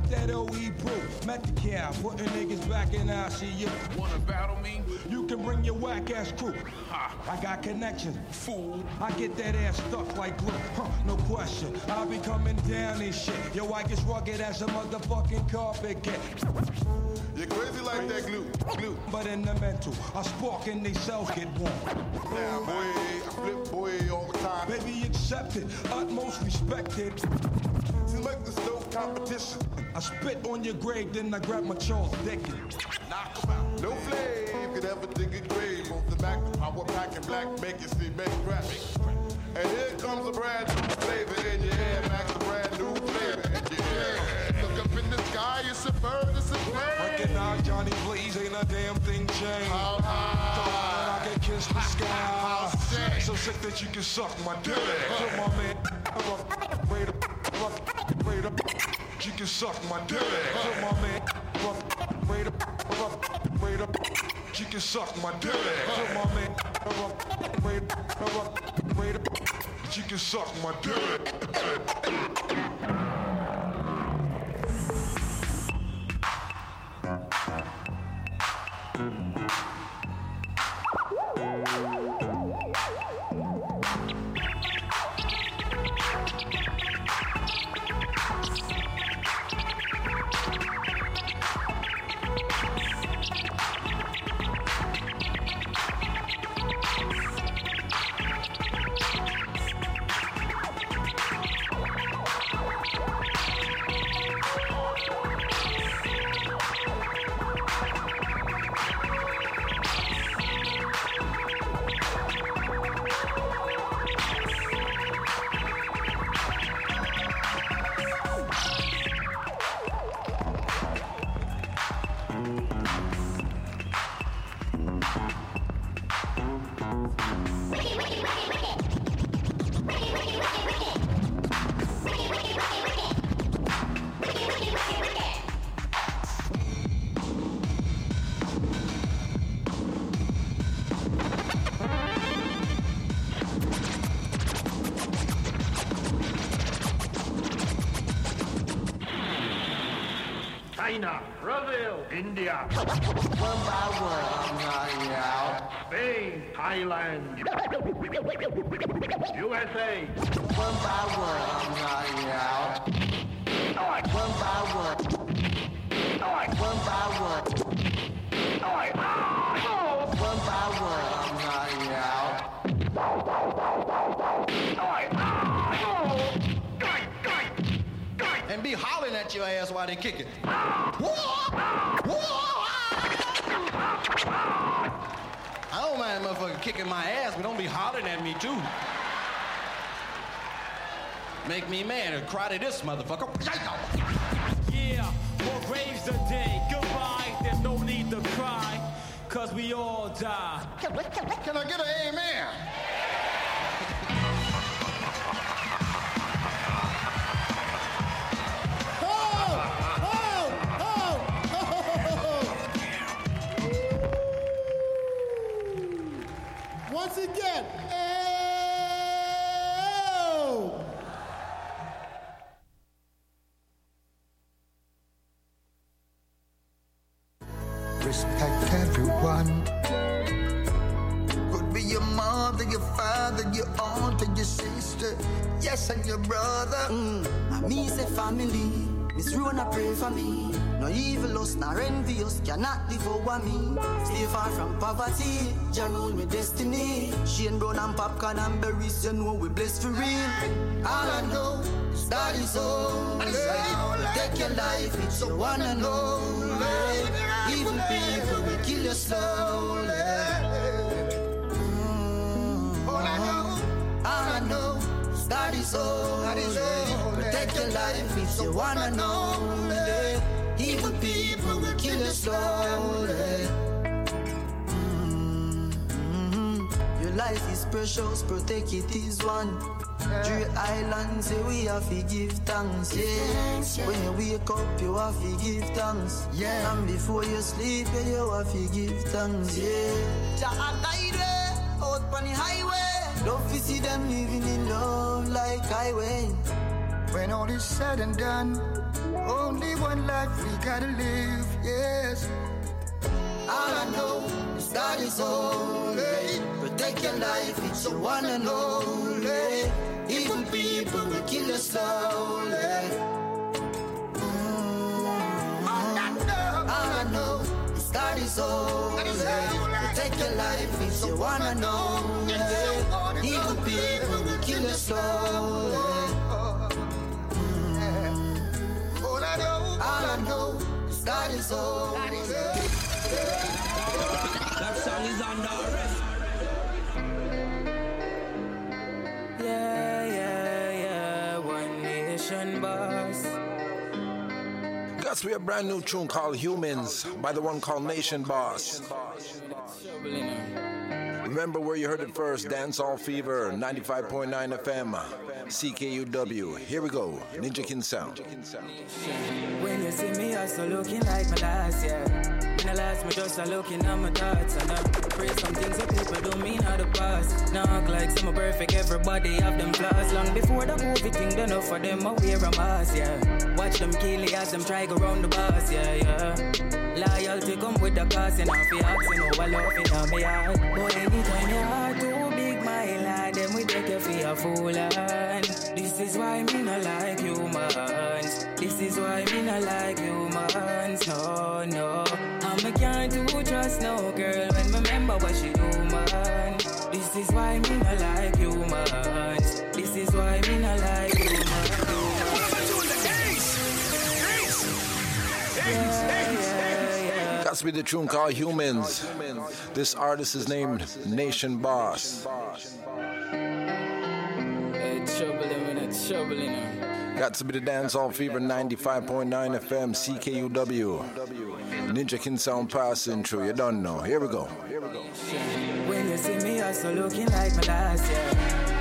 with that OE brew. Met the cow, putting niggas back in ICU. Wanna battle me? You can bring your whack ass crew. Ha. I got connections. Fool. I get that ass stuck like glue, huh, no question. I'll be coming down this shit. Yo, I get rugged as a motherfucking carpet get. You're crazy like that glue. Glue. But in the mental, I spark and they cells get warm. Now, boy, I flip boy all the time. Baby, accepted, utmost respected. Select the no competition. I spit on your grave, then I grab my Charles Dickens. Knock 'em out. No flame could ever dig a grave off the back. Power pack and black, make it see, make crack. And here comes a brand new flavor in your air, Max, a brand new flavor in your air. Look up in the sky, it's a bird, it's a plane. Recognize Johnny Blaze, ain't a damn thing changed. How high? I can kiss the sky. So sick that you can suck my dick. Put my man up, wait up, wait up. You can suck my dick. Put my man up. You can suck my dick. Put my man. You can suck my dick. Respect everyone. Could be your mother, your father, your aunt, and your sister. Yes, and your brother. Mm, me say family. Miss Rona pray for me. No evil us, nor envious cannot live over me. Stay far from poverty, Jah rule me destiny. Shane Brown and popcorn and berries, you know we blessed for real. All I know is that is all. Take your life, it's you wanna know. Evil people will kill you slowly. Eh. All I know, All I know is that is all. That is all. Protect your life if you wanna know. Eh. Evil people will kill you slowly. Life is precious, protect it is one. Three islands, say we have to give thanks, yeah. When you wake up, you have to give thanks, yeah. And before you sleep, yeah, you have to give thanks, yeah. Jah guide way out on the highway. Love to see them living in love like highway. when all is said and done. Only one life we gotta live, yes. All I know is God is holy. Protect your life, it's the one and only. Evil people will kill you slowly. Mm. All I know is God is holy. Protect your life, it's the one and only. Evil people will kill you slowly. Mm. All I know is God is holy. That song is under arrest. Yeah, yeah, yeah. One nation boss. Gus, we have a brand new tune called Humans by the one called Nation Boss. Remember where you heard it first, Dancehall Fever, 95.9 FM, CKUW. Here we go, Ninja Kin Sound. When you see me, I still looking like my last, yeah. When I last, me just a looking at my thoughts. And I pray some things that people don't mean how to pass. Act like some perfect, everybody have them flaws. Long before the COVID thing, done enough for them, I wear a mask, yeah. Watch them kill as them try go round the bus, yeah, yeah. Loyalty come with the cost, and I feel asking over love in my heart. But anytime your heart too big, my lad, then we take you for a fool. And this is why me not like humans. This is why me not like humans. No, no. And me can't do trust no girl when me remember what she do, man. This is why me not like humans. This is why me not like humans. Got to be the tune called Humans. This artist is named Nation Boss. Hey, trouble in it, trouble in it. Got to be the Dancehall Fever 95.9 FM CKUW. Ninja Kin Sound passing through. You don't know. Here we go. When you see me, I still looking like my last, yeah.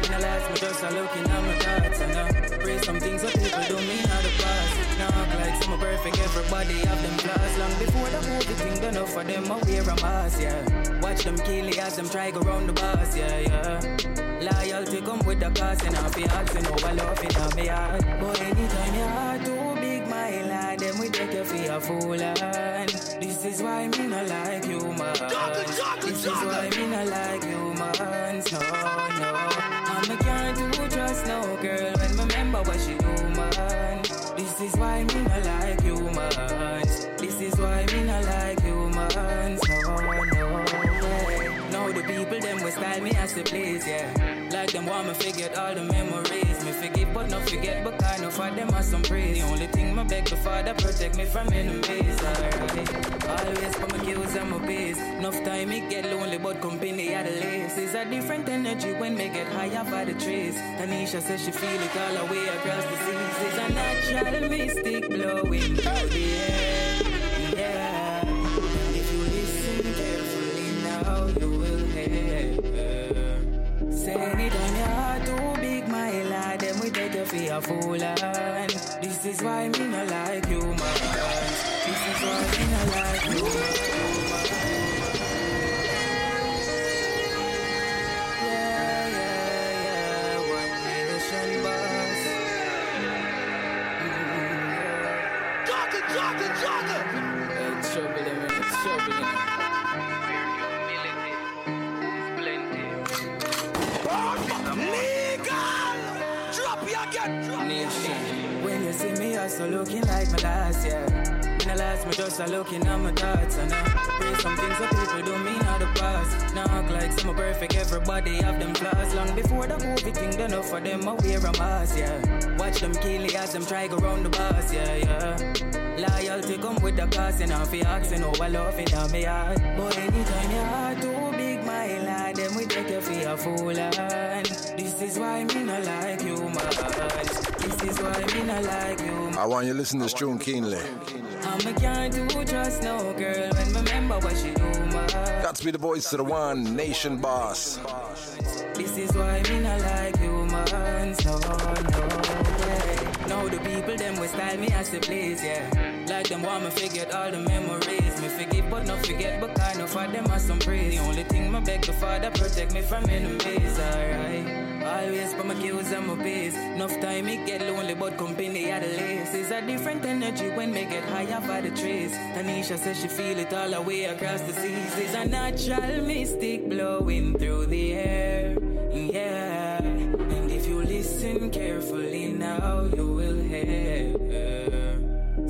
When I last, me just a looking at my thoughts. And I pray some things that people don't mean how to pass. Now act like some perfect, everybody have them flaws. Long before the movie thing done enough for them, I wear a mask, yeah. Watch them kill it as them try go round the bus, yeah, yeah. Loyalty come with the cost, and I'll be asking over love in my heart. But anytime your heart too big, my lad, then we take you for a fool. And this is why me not like humans. This is why me not like humans. No, no. And me can't do trust no girl when me remember what she do, man. This is why me not like humans. This is why me not like humans. No, no. way. Now the people them will style me as they please, yeah. Like them want me forget all the memories. Me forgive but not forget, but kind of for them are some praise. The only thing my beg the father protect me from enemies, alright. Always for my kills and my base. Enough time it get lonely, but company at the least. It's a different energy when me get higher by the trees. Tanisha says she feel it all the way across the seas. It's a natural mystic blowing air. Yeah. Say anytime your heart too big, my lad, then we take you for a fool. And this is why me not like you, man. This is why me not like you, man. You I still looking like my last, yeah. When I last, me just a looking at my thoughts. And I pray some things that people don't mean to pass. Now act like some are perfect, everybody have them flaws. Long before the movie thing done enough for them, I wear a mask, yeah. Watch them kill it as them try go round the bus, yeah, yeah. Loyalty come with the cost, and I feel asking over love in my heart. But anytime your heart too big, my lad, then we take you for a fool. And this is why me not like you, man. This is why me not like you, I want you to listen to this tune keenly. And me can't do trust no girl when remember what she do. Got to be the voice to the one, Nation Boss. This is why me not like humans, no, no way. Now the people them will style me as they please, yeah. Like them want me forget all the memories. Me forgive but not forget, but kind of for them are some praise. The only thing my beg the father protect me from enemies, alright. Always for my kills and my pace. Enough time it get lonely, but company at the least. It's a different energy when me get higher by the trees. Tanisha says she feel it all the way across the seas. There's a natural mystic blowing through the air. Yeah. And if you listen carefully now, you will hear.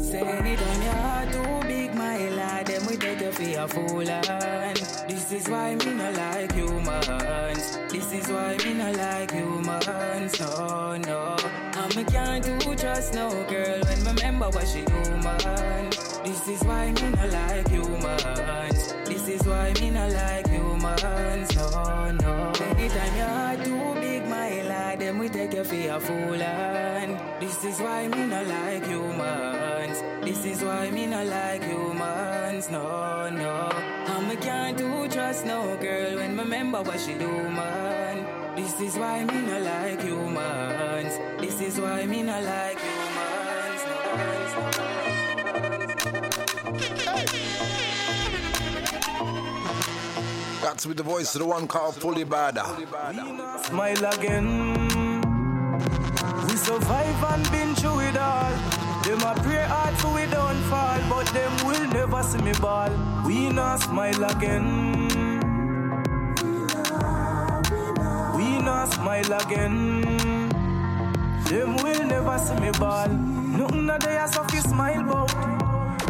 Say anytime your heart too big, my lad, then we take you for a fool. And this is why me not like humans. This is why me not like humans. No, no. And me can't do trust no girl when remember what she do, man. This is why me not like humans. This is why me not like humans. No, no. Anytime your heart too big, my lad, then we take you for a fool. And this is why me not like humans. This is why me not like humans. No, no. And me can't do trust no girl when remember what she do, man. This is why me not like humans. This is why me not like humans. That's with the voice of the one called Fully Bada. Smile again. Survive and been through it all. Them a pray hard for we don't fall, but them will never see me ball. We not smile again. We not smile again. Them will never see me ball. Nothing a day as of smile bout.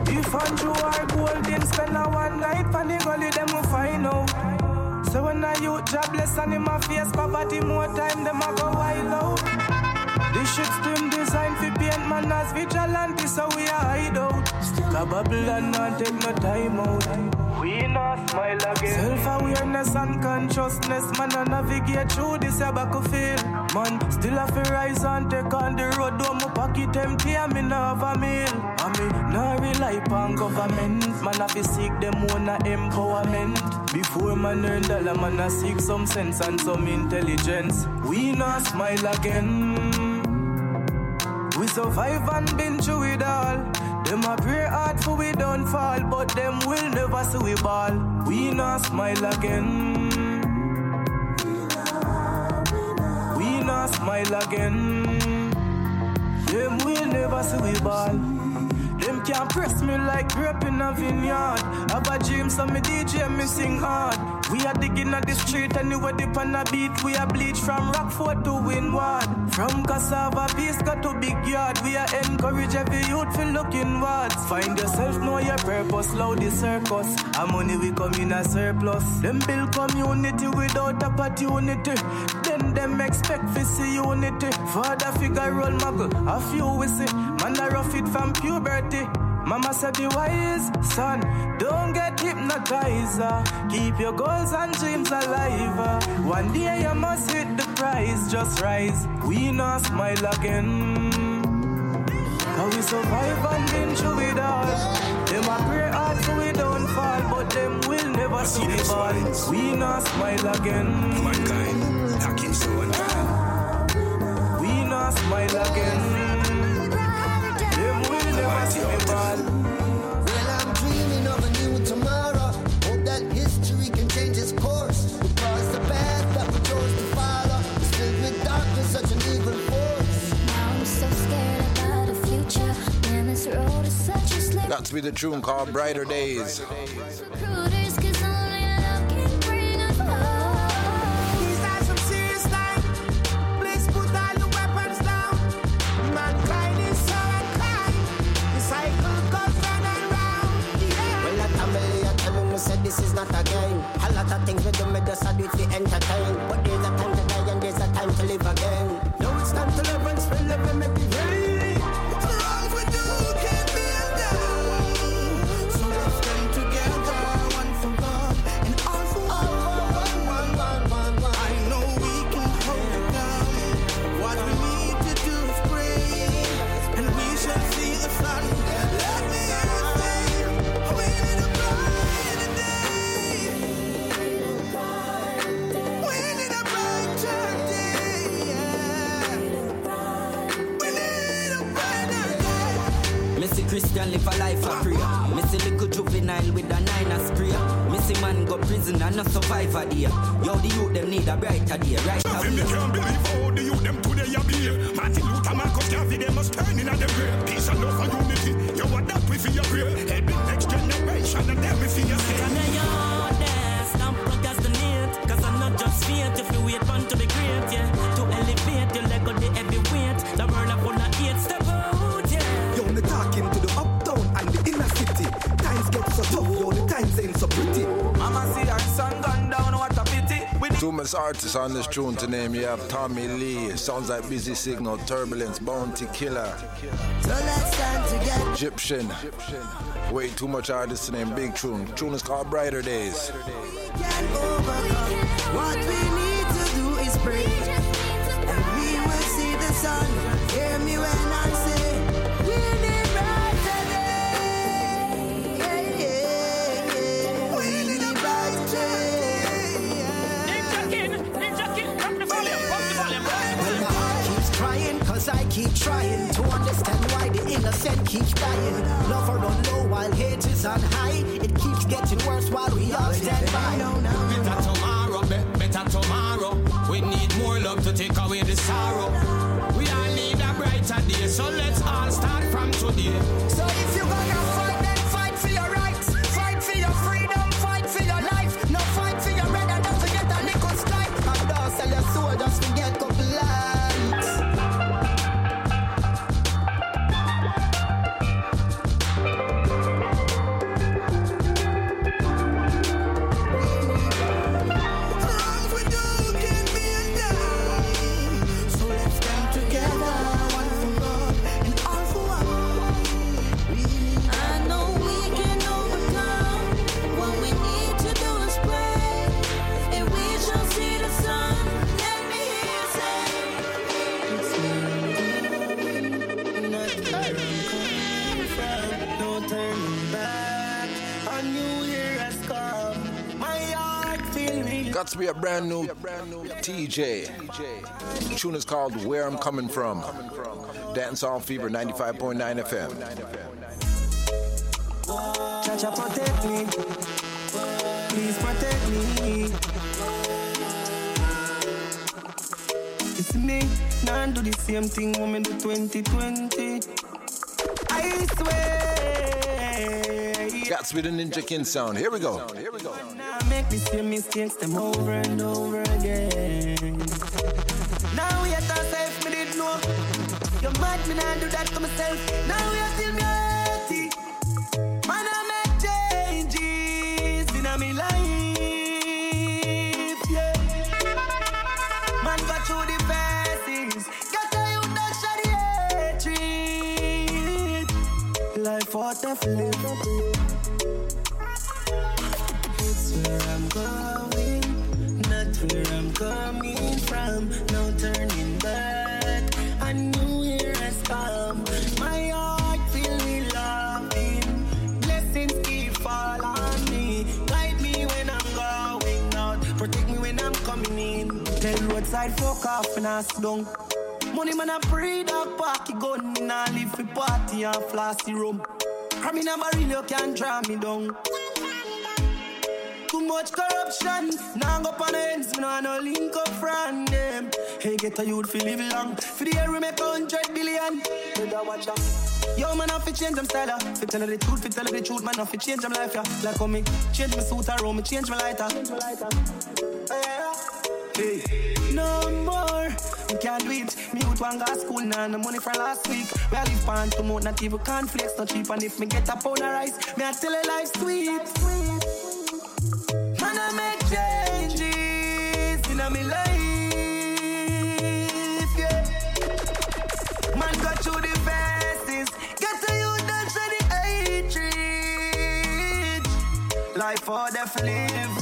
If Andrew are golden, spend a one night for the gully, them will find out. So when I youth jobless and in my face poverty, more time them a go wild out. This shit's team designed for paint man as vigilante, so we a hide out. Cause Babylon not take no time out. We not smile again. Self-awareness and consciousness, man, I navigate through this a battlefield. Man, still have to rise and take on the road. Though my pocket empty, I me not have a meal. I me not rely upon government. Man, have to seek them own a empowerment. Before man earn dollar, man, I seek some sense and some intelligence. We not smile again. Survive and been through it all. Them a pray hard for we don't fall, but them will never see we ball. We not smile again. We not smile again. Them will never see we ball. Them can't press me like grape in a vineyard. Have a dream, so me DJ me sing hard. We are digging at the street anywhere dip on a beat. We are bleach from Rockfort to Windward. From Cassava Piece got to big yard. We are encourage every youth to look inwards. Find yourself, know your purpose, loud the circus. And money we come in a surplus. Them build community without opportunity. Then them expect to see unity. Father figure role model, a few we see. Man a rough it from puberty. Mama said be wise, son, don't get hypnotized. Keep your goals and dreams alive. One day you must hit the prize, just rise. We not smile again. Cause we survive and been through it all. Them a pray hard so we don't fall, but them will never see the ball. We not smile again. Mankind, hacking so We not smile again. Them will never see the ball. Well, I'm dreaming of a new tomorrow. Hope that history can change its course. Because the path that we chose to follow is filled with darkness, such an evil force. Now I'm so scared about the future. Man, this road is such a slippery That's with the tune called Brighter Days. Recruiters, 'cause not a lot of things we do, me just a do to entertain. But there's a time Christian live a life of prayer. Me little juvenile with a nine a spray. Me man go prison and a day. Yo, the youth them need a brighter day, right Nothing me can't believe how the youth them today a behave. Martin Luther, Marcus Garvey, they must turn in a them grave. Peace and love and unity, you artists on this tune to name. You have Tommy Lee, sounds like Busy Signal, Turbulence, Bounty Killer. Egyptian. Way too much artists to name. Big tune. Tune is called Brighter Days. Trying to understand why the innocent keeps dying. Love run low while hate is on high. It keeps getting worse while we all stand by. Better tomorrow, be- better tomorrow. We need more love to take away the sorrow. We all need a brighter day, so let's all start from today. So if you gonna fight a brand new TJ. Tune is called Where I'm Coming From. Dancehall Fever 95.9 FM. Chacha protect me. Please protect me. It's me, nah do the same thing woman do 2020. I swear. Got be the Ninja King sound. Here we go. Here we go. Make the same mistakes them over and over again. Now we at ourselves, me did know. You mad, me nah do that to myself. Now we are still me healthy. Man, I make changes in me life, yeah. Man, got through the phases. Got a youth that shot the hatred. Life what I've lived. Coming from. No turning back. A new year has come. My heart filled with loving. Blessings keep fall on me. Guide me when I'm going out. Protect me when I'm coming in. Tell roadside fuck off and I down. Money man I pray that party gun. Me nah live for party and flossy rum. Cram in a barrel you can't draw me down. Much corruption. Now go on ends, me nah no link up from them. Hey, get a youth fi live long. For the year we make a hundred billion. Better watch out. Yo, man, I fi change them style. ah. Fi tell her the truth, fi tell her the truth, man, I fi change them life, yeah. Like how me change my suit around, me change my lighter. Yeah. Hey, no more. We can't do it. Me out one gas school now, no money from last week. We a live pan to mouth, not even cornflakes, not cheap. And if me get a pound of rice, me I tell her life sweet. Man, I make changes in me life, yeah. Man, got through the verses, get to you to the hatred. Life for the live.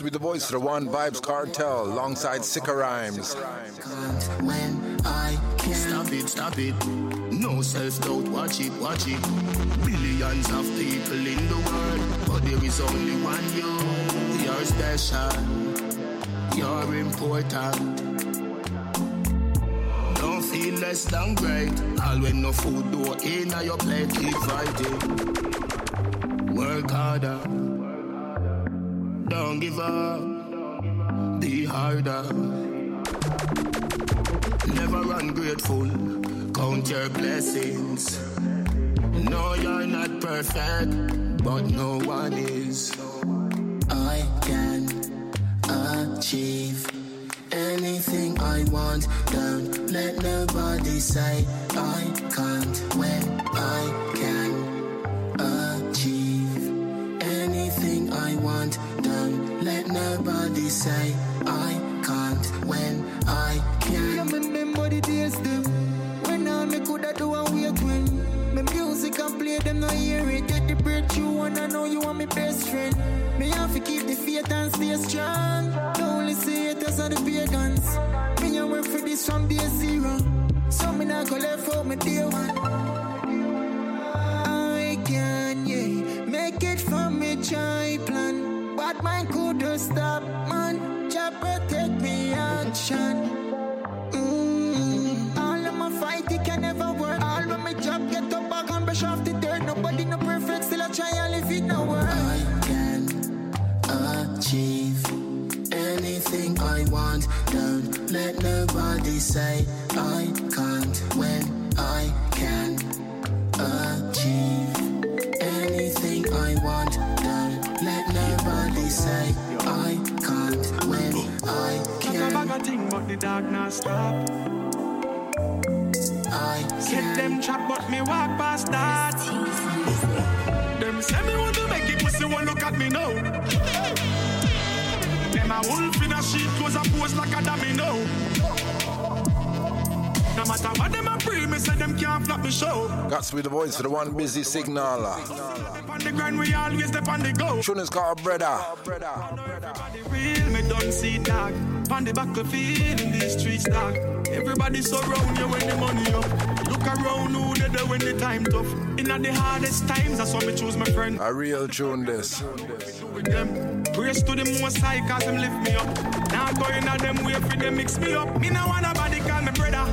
To be the voice of the One Vibes Cartel alongside Sicker Rhymes. when I can. Stop it, stop it. No self doubt, watch it, watch it. Billions of people in the world, but there is only one you. You're special, you're important. Don't feel less than great. All when no food do in your plate, keep fighting. Work harder. Don't give up. Be harder. Never ungrateful. Count your blessings. No, you're not perfect, but no one is. I can achieve anything I want. Don't let nobody say I can't when I nobody say I can't when Them a wolf in a sheep, close a pose like a domino. No matter what them a pray, me say them can't flop me show. Got to be the voice of the One Busy Signaler. On the ground, we always step on the go. Tune is called Brother. Real, me don't see dog. On the battlefield in these streets, dog. Everybody surround you when the money up. Look around who they there when the time tough. In the hardest times, that's why me choose my friend. A real tune this. With them, praise to the most high, cause them lift me up. Now going at them way for them mix me up. Me no want nobody call me brother.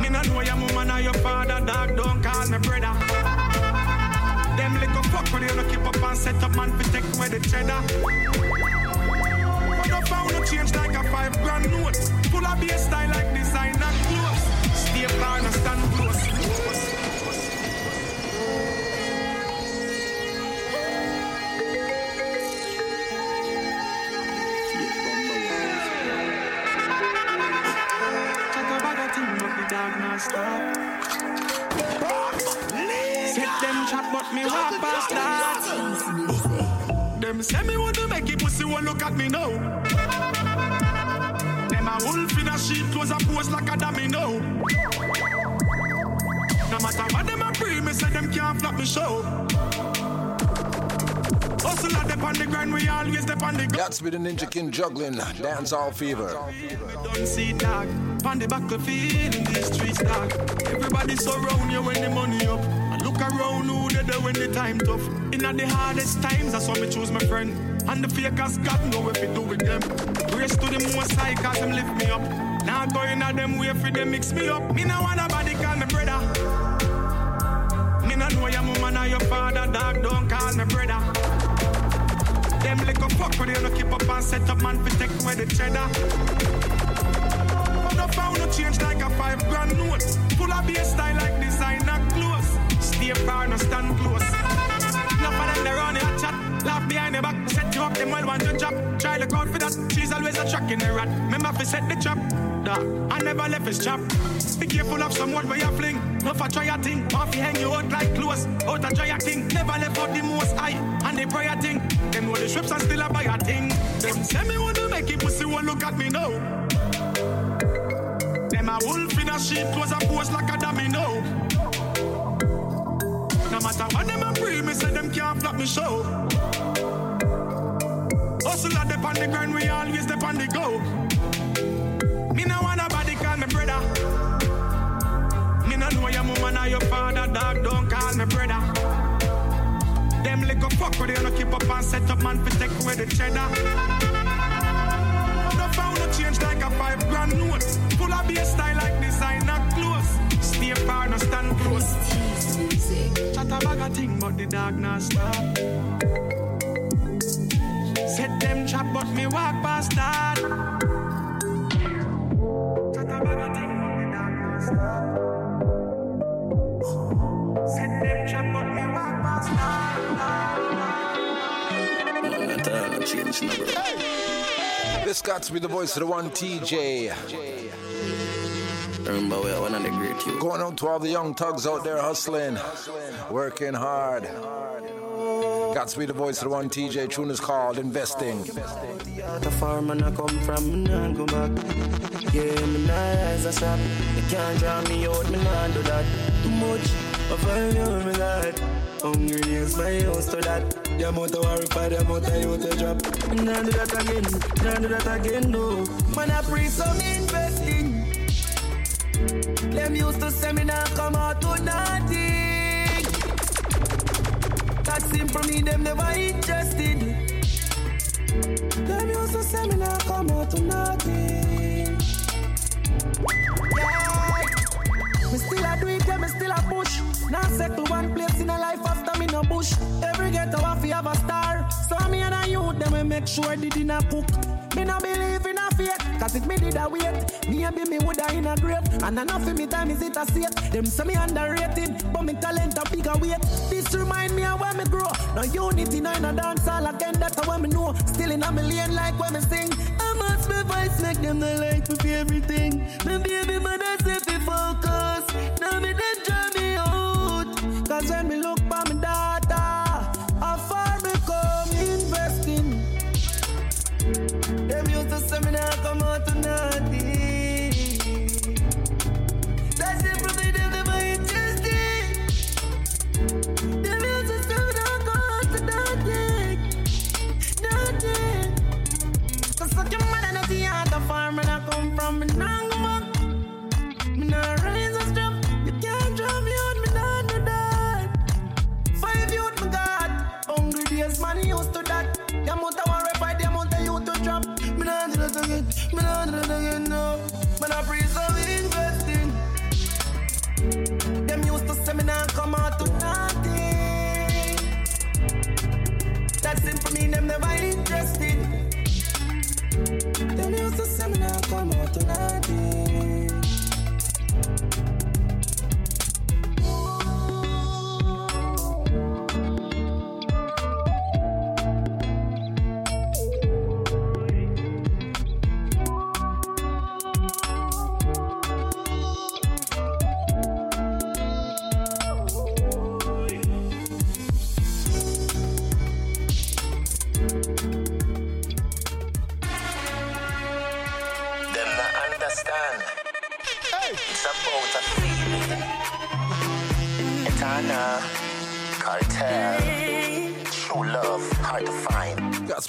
Me no know your mama or your father, dog. Don't call me brother. Them little fuck when you no keep up and set up man fi take away the cheddar. But I found no change like a five grand note. Full of bass style like designer clothes. Stay far and stand dog not stop. Set them trap, but me walk past that. Them say me want to make it, pussy won't look at me now. Them a wolf in a sheep, close a pose like a domino. No matter what them a pray, me say them can't flop me show. Hustle at the on the grind, we always step on the go. Got to be the Ninja King juggling. Dancehall fever. Don't see dog on the back battlefield in these streets, dog. Everybody surround you when the money up. And look around who they there when the time tough. In the hardest times, that's why me choose my friend. And the fakers got know if it do with them. Grace to the most high, cause them lift me up. Now going at them way for them mix me up. Me no want nobody call me brother. Me no know your mama or your father, dog. Don't call me brother. Them little fuck when you no keep up and set up man take away the cheddar. Found no change like a five grand note. Full of bass style like designer clothes. Stay far, no stand close. Of them they run your chat. Laugh behind the back, set you up, them well want to drop. Try look out for that, she's always a track in the rat. Remember fi set the trap. Da, I never left his trap. Be careful of someone where you fling. No for try a thing, off you hang you out like clothes. Out a try a thing, never left out the most high. And the prayer thing, them know the strips and still a buy a thing. Them say me wanna make it, pussy won't look at me now. Wolf in a sheep, close a pose like a domino. No matter what them a pray, me say them can't flop me show. hustle at the on the grind, we always step on the go. Me no want nobody call me brother. Me no know your mama nor your father, dog. Don't call me brother. Them little fuck where they no keep up and set up man for take away the cheddar. Change like a five grand note. Full of bass style like designer clothes. Stay far, no stand close. Chat a bag of thing, but the dog not stop. Set them trap, but me walk past that. Chat a bag of thing, but the dog not stop. Set them trap, but me walk past that. This got to be the voice of the one TJ. Remember, we are one of the great youth. Going out to all the young thugs out there hustling, working hard. Got to be the voice of the one TJ. Tune is called Investing. The farm and I come from, me nah go back. Yeah, me nah rise a. You can't draw me out, me nah do that. Too much, I find you, me. Hungry is my used to that. The amount of worry for the amount of you to drop. Nah do that again, nah do that again, no. Man, I pre some investing. Them used to say me nah come out to nothing. That simple me, them never interested. Them used to say me nah come out to nothing. Yeah. Me still yeah, me still a push. Now settle one place in a life after me no bush. Every ghetto have to have a star. So me and a youth, them we make sure the dinner cook. Me no believe in a fate, cause if me did a wait, maybe me and me woulda in a grave. And enough of me time is it a safe. Them say me underrated, but me talent a bigger weight. This remind me of where me grow. No unity, no in a dance hall again, that's what me know. Still in a million like when me sing. Must my voice make them the light me everything. My baby mother say fi focus. Now me they draw me out. Cause when me look for me daughter, how far me come investing. Them used to say me nah come out to nothing. Amount of worry fight, the amount of youth to drop. Me do that again, me do that again, no. I so investing. Them used to say me nah come out to nothing. That simple mean them never interested. Them used to say me nah come out to nothing.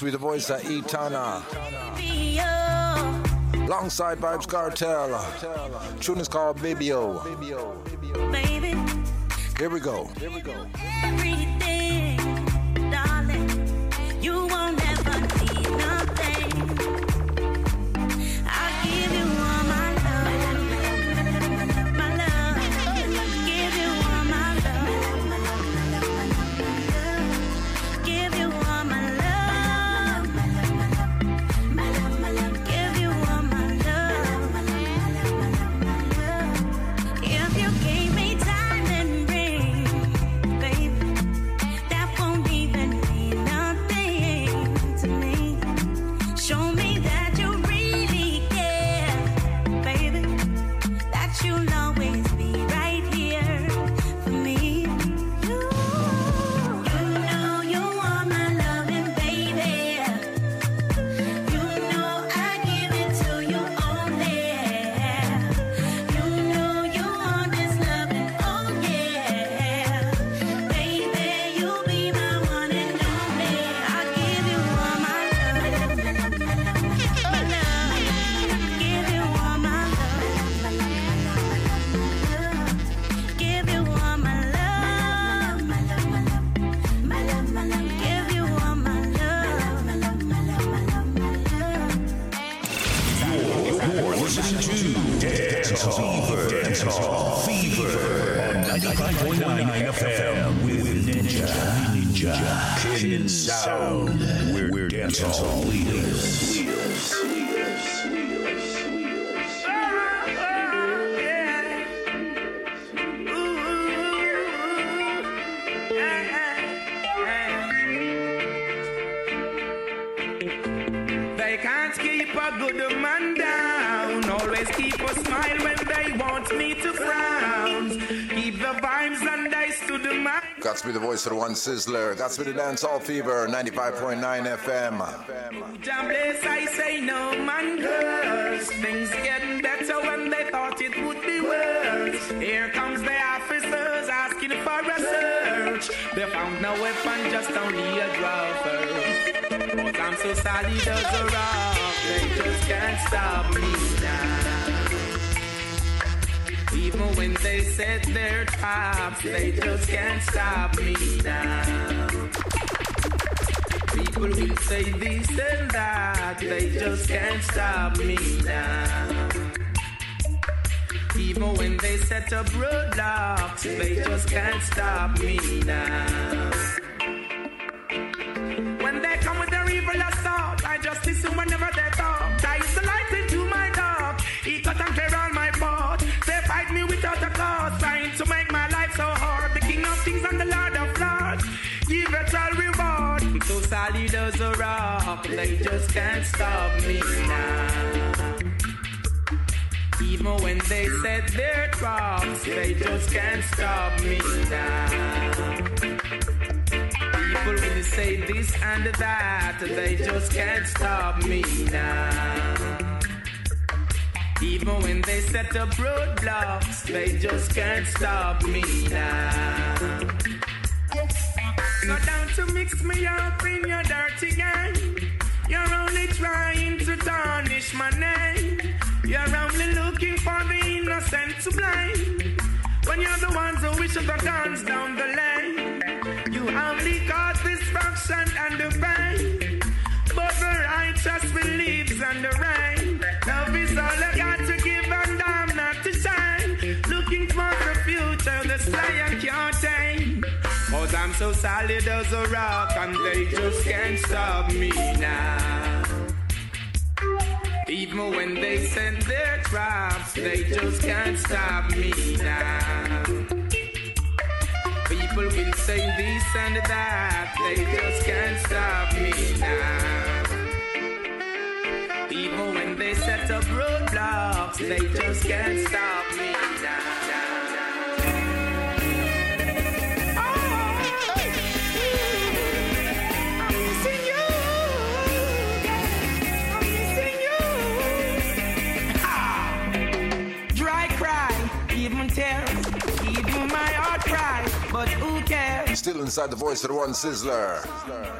Find. Got to be the voice of Etana. Alongside Vibes Cartel. Tune is called Baby O. Baby, Here we go. Here we go. The voice of the one Sizzla. To be the Dancehall fever, 95.9 FM. I say no man curse. Things getting better when they thought it would be worse. Here comes the officers asking for a search. They found no weapon, just only a. Cause I'm so a rock, they just can't stop me now. Even when they set their traps, they just can't stop me now. People will say this and that, they just can't stop me now. Even when they set up roadblocks, they just can't stop me now. When they come with their evil assault, I just listen whenever solid as a rock, they just can't stop me now. Even when they set their traps, they just can't stop me now. People will say this and that, they just can't stop me now. Even when they set up roadblocks, they just can't stop me now. So don't you mix me up in your You're only trying to tarnish my name. You're only looking for the innocent to blame. When you're the ones who wish the guns down the lane. You only cause destruction and the pain. But the righteous believes in the rain. Love is all I got I'm so solid as a rock and they just can't stop me now. Even when they send their traps, they just can't stop me now. People will say this and that, they just can't stop me now. Even when they set up roadblocks, they just can't stop me Dry but who cares? Still inside the voice of the one Sizzla.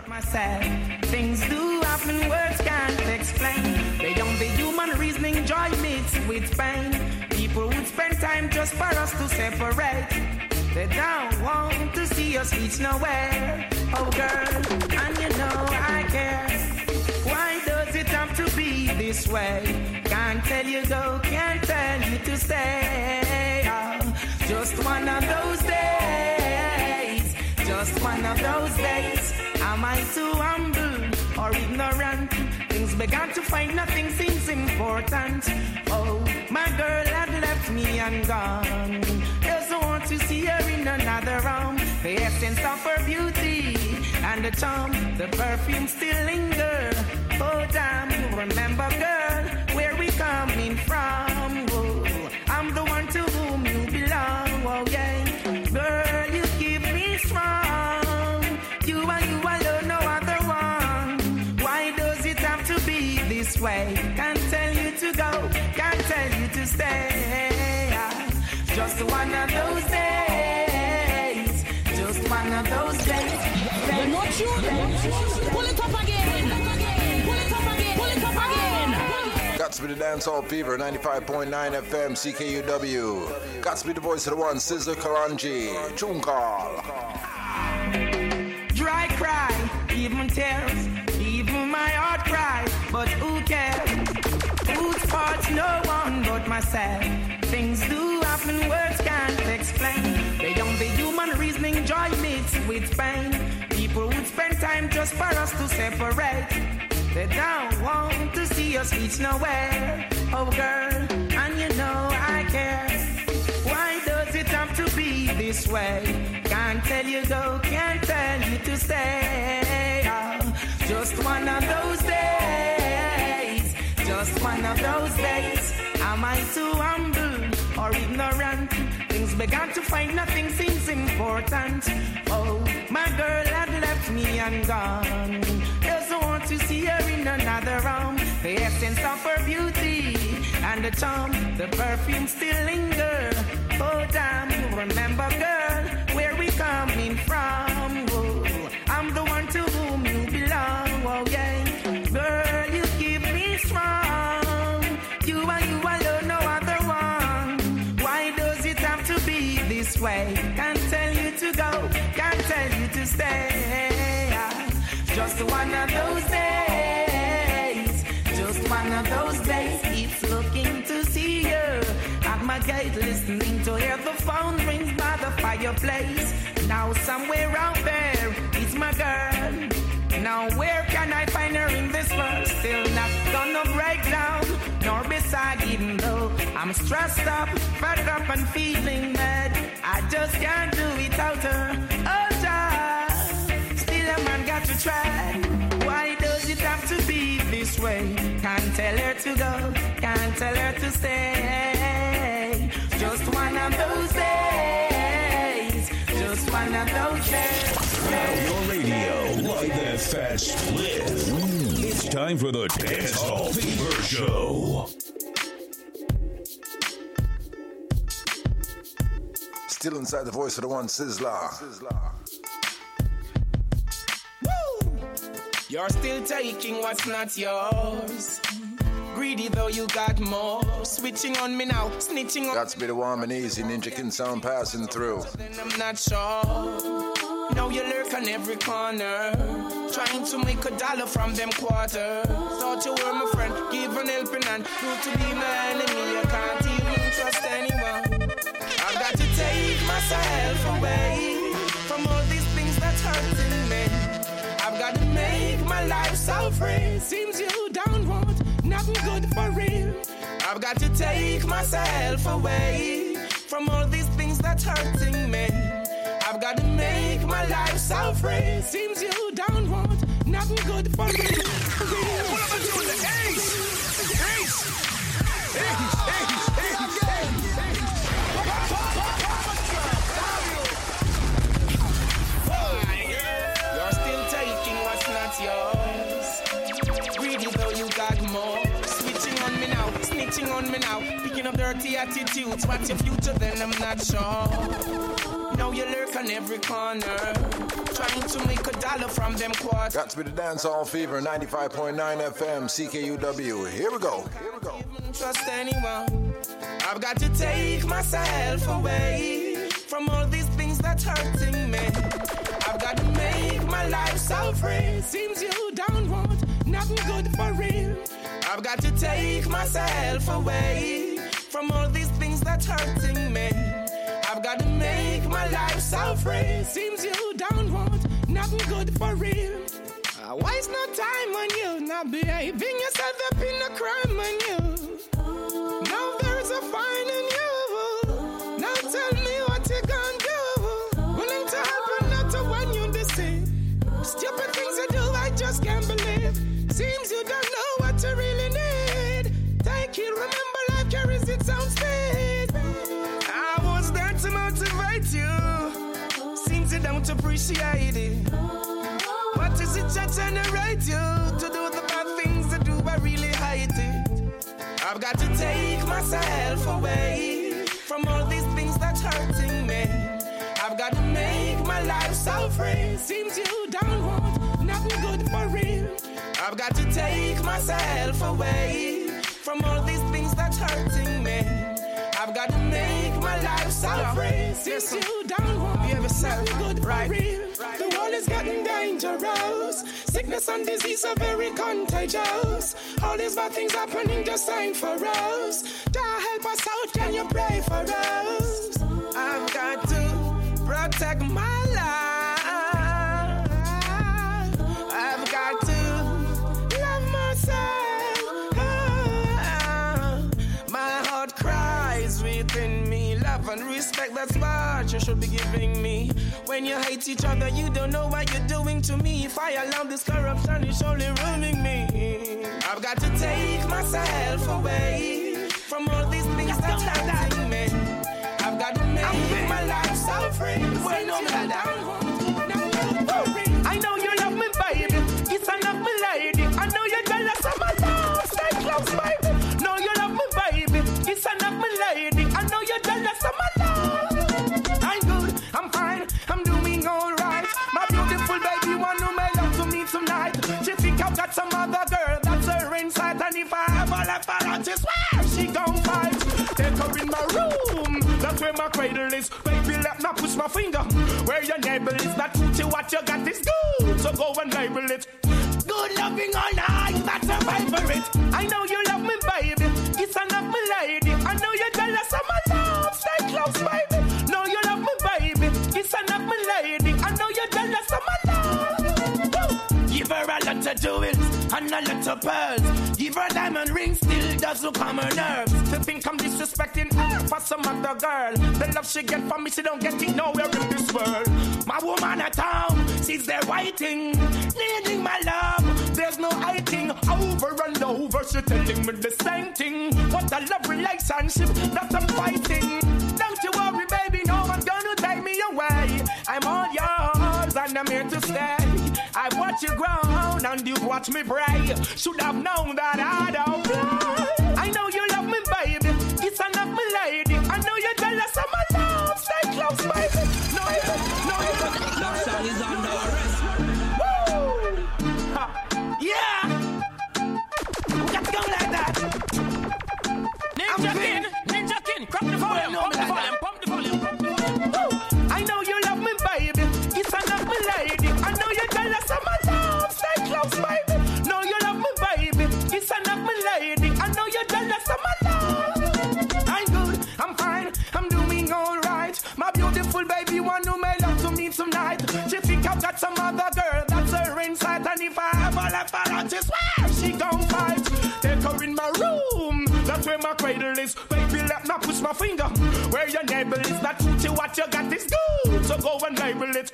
myself. Things do happen, words can't explain. Beyond the human reasoning, joy mixed with pain. People would spend time just for us to separate. They don't want to see us reach nowhere. Oh, girl, and you know I care. Why does it have to be this way? Can't tell you go, can't tell you to stay. Oh, just one of those days. Just one of those days. Am I too humble or ignorant? Things began to find nothing seems important. Oh, my girl had left me and gone. Doesn't want to see her in another room. The essence of her beauty and the charm, the perfume still linger. Oh, damn, remember, girl, where we coming from. Oh, I'm the one to whom you belong. Oh, yeah. Just one of those days. Just one of those days. You're not you. Pull it up again. Pull it up again. Pull it up again. Got the Dancehall fever, 95.9 FM, CKUW. Got to be the voice of the one, Sizzla Kalonji. Tune call. Dry cry, even tears, even my heart cry, but who cares? Fault? No one but myself. Things do happen, words can't explain. Beyond the human reasoning, joy mixed with pain. People would spend time just for us to separate. They don't want to see us reach nowhere. Oh, girl, and you know I care. Why does it have to be this way? Can't tell you go, can't tell you to stay. Oh, just one of those days. Just one of those days. Am I too humble or ignorant? Things began to find nothing seems important. Oh, my girl had left me and gone. Doesn't want to see her in another room. The essence of her beauty and the charm, the perfume still linger. Oh, damn, remember, girl, where we coming from? Oh, hear the phone rings by the fireplace. Now somewhere out there is my girl. Now where can I find her in this world? Still not gonna break down, nor beside even though I'm stressed up, fed up and feeling bad. I just can't do without her. Oh, child, still a man got to try. Why does it have to be this way? Can't tell her to go, can't tell her to stay. Just one of those days, just one of those days. Now your radio, like that fat split. Mm. It's time for the Dancehall Fever Show. Still inside the voice of the one Sizzla. You're still taking what's not yours. Greedy though you got more. Switching on me now, snitching on Got to be the warm and easy Ninja King sound passing through. then I'm not sure. Now you lurk on every corner. Trying to make a dollar from them quarters. Thought you were my friend, give an helping hand. Prove to be my enemy, you can't even trust anyone. I've got to take myself away from all these things that's hurting me. I've got to make my life so free. Seems you nothing good for real. I've got to take myself away from all these things that's hurting me. I've got to make my life so free. Seems you don't want nothing good for real. What am I doing? Ace! Ace! You're on me now. Picking up dirty attitudes. What's your future then? I'm not sure. Now you lurk on every corner. Trying to make a dollar from them quarters. Got to be the Dance Hall Fever 95.9 FM CKUW. Here we go. Here we go. trust anyone. I've got to take myself away from all these things that's hurting me. I've got to make my life so free. Seems you don't want nothing good for real. I've got to take myself away from all these things that's hurting me. I've got to make my life so free. Seems you don't want nothing good for real. Uh, waste no time on you, not behaving yourself up in a crime on you. Now there's a fine in you. Now tell me what you're gonna do. Willing to help and not to want you to see. Stupid things you do, I just can't believe. Seems you don't know what you really. Take it, remember life carries its own speed. I was there to motivate you. Seems you don't appreciate it. What is it that generate you to do the bad things that do? I really hate it. I've got to take myself away from all these things that's hurting me. I've got to make my life so free. Seems you don't want nothing good for real. I've got to take myself away from all these things that's hurting me. I've got to make my life so free. Since you down, won't be You self good right. right. The world is getting dangerous. Sickness and disease are very contagious. All these bad things happening just ain't for us. Jah help us out, can you pray for us? I've got to protect my life. I've got to love myself. And respect, that's what you should be giving me. When you hate each other, you don't know what you're doing to me. If I allow this corruption, it's only ruining me. I've got to take myself away from all these things that's hurting me. I've got to make my life so free. When you I know where my cradle is. Baby, let me push my finger where your neighbor is. That truth, what you got is good, so go and label it. Good loving all night, that's a favorite. I know you love me, baby. It's enough, me lady. I know you're jealous of my love. Stay close, baby. And a little pearls. Give her diamond ring, still doesn't calm her nerves. To think I'm disrespecting her for some other girl. The love she get from me, she don't get it nowhere in this world. My woman at home, she's there waiting, needing my love. There's no hiding over and over. She telling me the same thing. What a love relationship that I'm fighting. Don't you worry, baby, no one's gonna take me away. I'm all yours and I'm here to stay. I watch you grow and you watch me pray. Should have known that I don't play. I know you love me, baby. It's enough, me lady. I know you're jealous of my love. Stay close, baby. No, you, no, you. That song is under arrest. Woo! Ha. Yeah. We got to go like that. Ninja King, Ninja King, crop the volume, pump the volume, pump the volume, pump the volume. Woo! I know you love me, baby. It's enough, me lady. I my love. You love me, me lady. I know you're my love. I'm good, I'm fine, I'm doing alright. My beautiful baby, one who made love to me tonight. She think I've got some other girl that's her inside, and if I ever left her out, she swear she gon' fight. Take her in my room, that's where my cradle is. Baby, let me push my finger where your neighbor is. That truth, you what you got is good, so go and label it.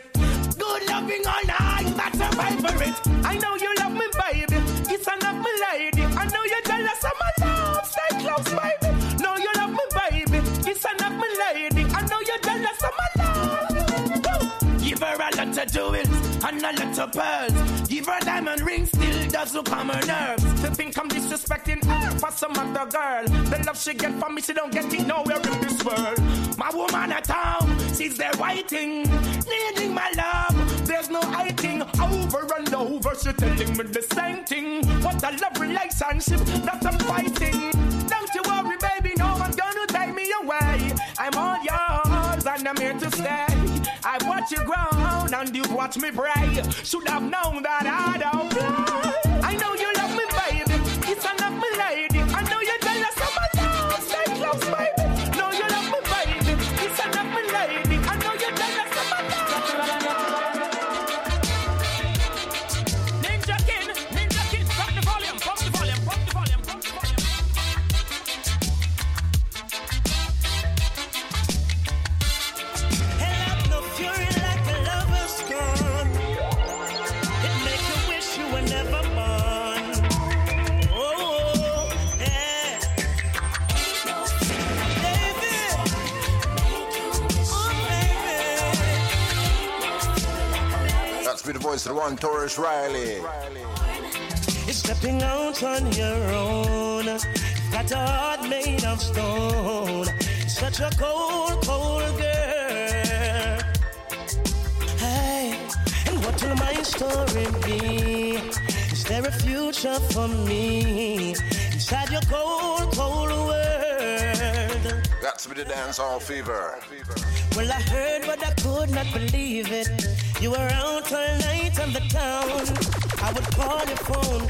Good loving all night, that's a favorite. I know you love me, baby. It's enough, me lady. I know you're jealous of my love. Stay close, baby. Know you love me, baby. It's enough, my lady. I know you're jealous of my love. Give her a lot of jewels and a of pearls. Give her diamond ring, still doesn't calm her nerves. To think I'm disrespecting her for some other girl. The love she get from me, she don't get it nowhere in this world. My woman at home, she's there waiting, needing my love. There's no hiding over and over. She telling me the same thing. What a love relationship that I'm fighting. Don't you worry, baby, no one's gonna take me away. I'm all yours and I'm here to stay. I watch you grow and you watch me pray. Should have known that I don't play. I know you love me, baby. It's enough, me lady. I know you're jealous of my love. Stay close, baby. Be the voice of the one, Tarrus Riley. You're stepping out on your own. Got a heart made of stone. Such a cold, cold girl. Hey, and what will my story be? Is there a future for me inside your cold, cold world? That's be the Dancehall fever. Well, I heard, but I could not believe it. You were out all night on the town. I would call your phone,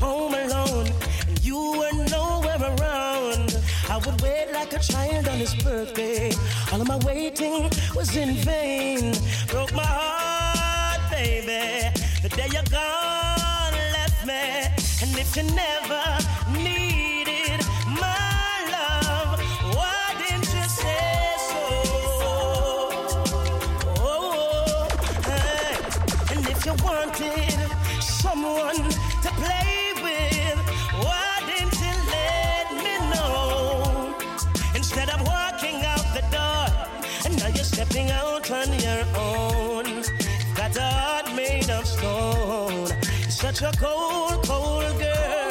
home alone, and you were nowhere around. I would wait like a child on his birthday. All of my waiting was in vain. Broke my heart, baby. The day you're gone, left me. And if you never Such a cold, cold girl.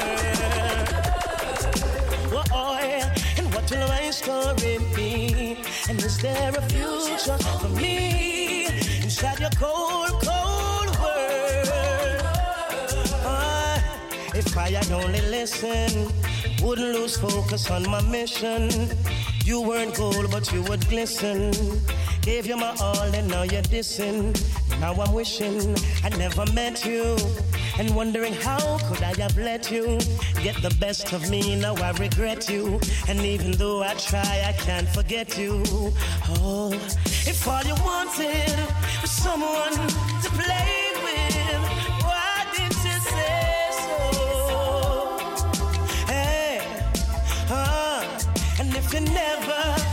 Boy, and what will my story be? And is there a future for me inside your cold, cold world? Ah, if I had only listened, wouldn't lose focus on my mission. You weren't gold, but you would glisten. Gave you my all, and now you're dissing. Now I'm wishing I never met you. And wondering how could I have let you get the best of me? Now I regret you. And even though I try, I can't forget you. Oh, if all you wanted was someone to play with, why didn't you say so? Hey, uh, and if you never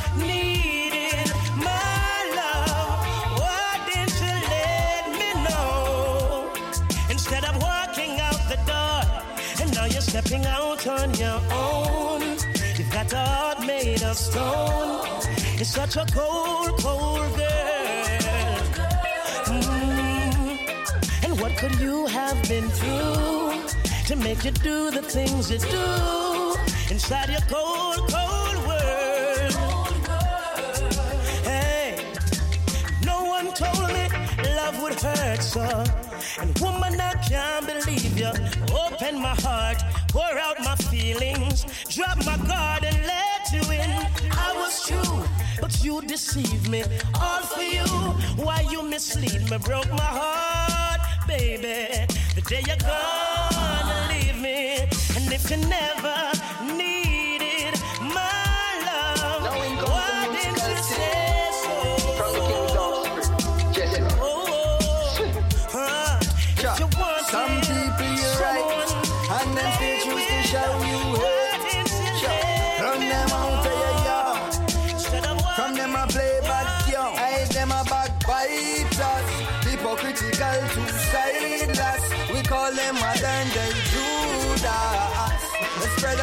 you're out on your own. You've got a heart made of stone. You're such a cold, cold girl. Mm. And what could you have been through to make you do the things you do inside your cold, cold world? Hey, no one told me love would hurt so. And woman, I can't believe you. Open my heart, pour out my feelings, drop my guard and let you in. I was true, but you deceived me. All for you. Why you mislead me? Broke my heart, baby. The day you're gonna leave me, and if you never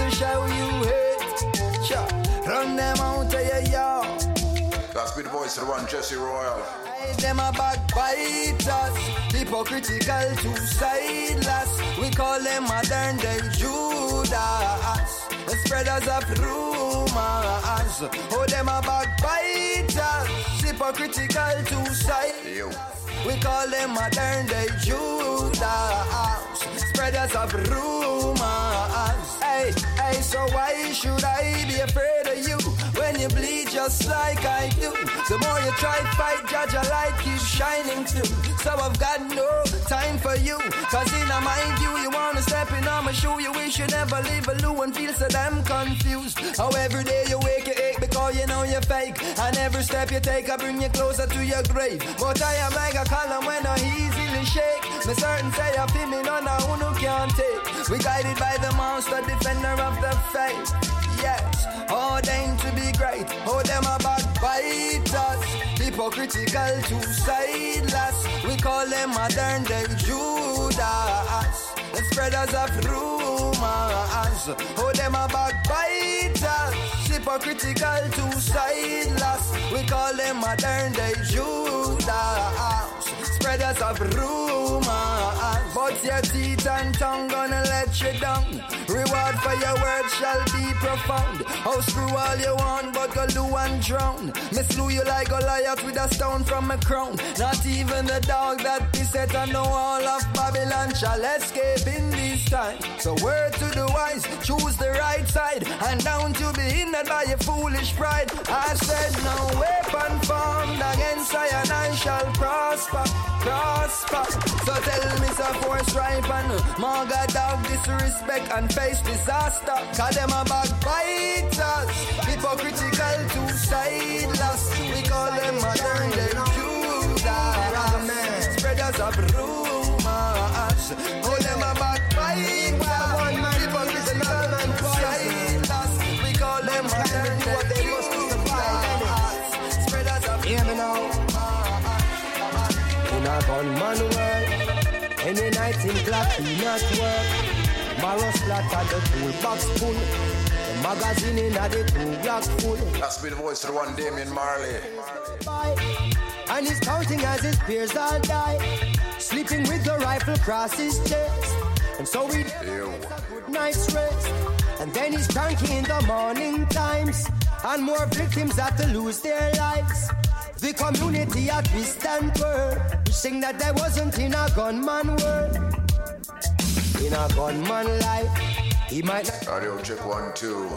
To show you hate. Cha. Run them out of your yard. That's the voice of the one, Jesse Royal. Them a backbiters, hypocritical two sideless. We call them modern day Judas, the spreaders of rumors. Oh, them a backbiters, hypocritical two sideless. We call them modern day Judas, spreaders of rumors. So why should I be afraid of you when you bleed just like I do? The more you try fight, judge your light keeps shining through. So I've got no time for you, cause in my view, you wanna step in on my shoe. You wish you never leave a loo and feel so damn confused. How every day you wake, you ache because you know you're fake. And every step you take, I bring you closer to your grave. But I am like a column when I easily shake. Me certain say feel me none of who no can't take. We guided by the monster, defender of the faith. Yes, ordained to be great. Oh, them a backbiters, hypocritical two sideless. We call them modern day Judas, the spreaders of rumors. Oh, them a backbiters, hypocritical two sideless. We call them modern day Judas, spreaders of rumors. But your teeth and tongue gonna let you down. Reward for your words shall be profound. Oh, screw all you want, but go do and drown. Me slew you like Goliath with a stone from a crown. Not even the dog that is set on the wall of Babylon shall escape in this time. So word to the wise, choose the right side, and down to be hindered by your foolish pride. I said, no weapon formed against I and I shall prosper, So tell me, so force ripe and maga dog disrespect and face disaster. Cause them a backbiters, hypocritical, two-sideless. We call them modern day Judas, spreaders of rumors. Gunman world, any night in clock we not work. Marrow splatter the toolbox full. The magazine in the block full. That's be the voice to the one Damian Marley. And he's counting as his peers all die. Sleeping with the rifle across his chest. And so he gets a good night's rest. And then he's cranky in the morning times. And more victims have to lose their lives. The community a twist and turn. Wishing that there wasn't in a gunman world. In a gunman life, he might not. Audio check one, two.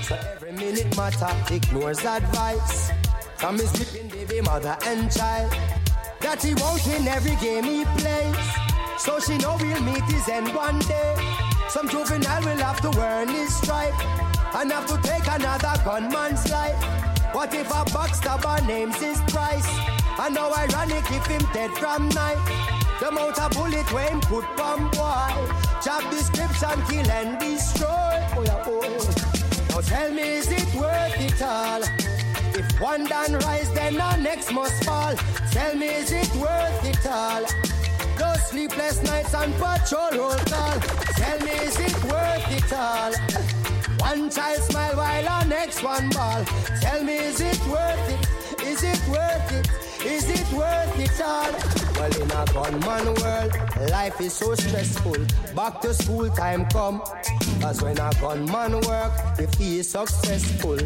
So every minute matter ignores advice from his ripping baby mother and child. That he won't win every game he plays. So she know we'll meet his end one day. Some juvenile will have to earn his stripe and have to take another gunman's life. What if a backstabber names his price? And how ironic if him dead from night. The amount of bullet when him put bomb boy. Job description, kill and destroy. Oh yeah, oh. Now tell me, is it worth it all? If one done rise, then the next must fall. Tell me, is it worth it all? Those sleepless nights and patrol roll call. Tell me, is it worth it all? One child smile while our next one ball. Tell me, is it worth it? Is it worth it? Is it worth it all? Well, in a gunman world, life is so stressful. Back to school time come. Cause when a gunman work, if he is successful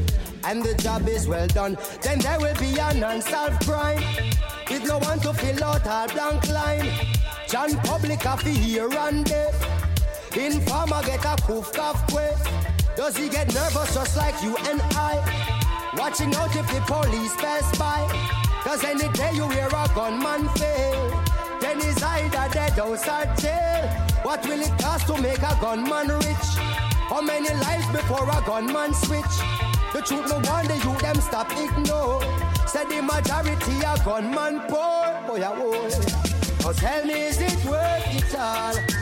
and the job is well done, then there will be an unsolved crime. With no one to fill out our blank line. John Public have hear and there. Informer get a poof quick. Does he get nervous just like you and I? Watching out if the police pass by. Cause any day you hear a gunman fail, then he's either dead or start jail. What will it cost to make a gunman rich? How many lives before a gunman switch? The truth no wonder you them stop ignore. Said the majority a gunman poor. Oh, boy. Now tell me, is it worth it all?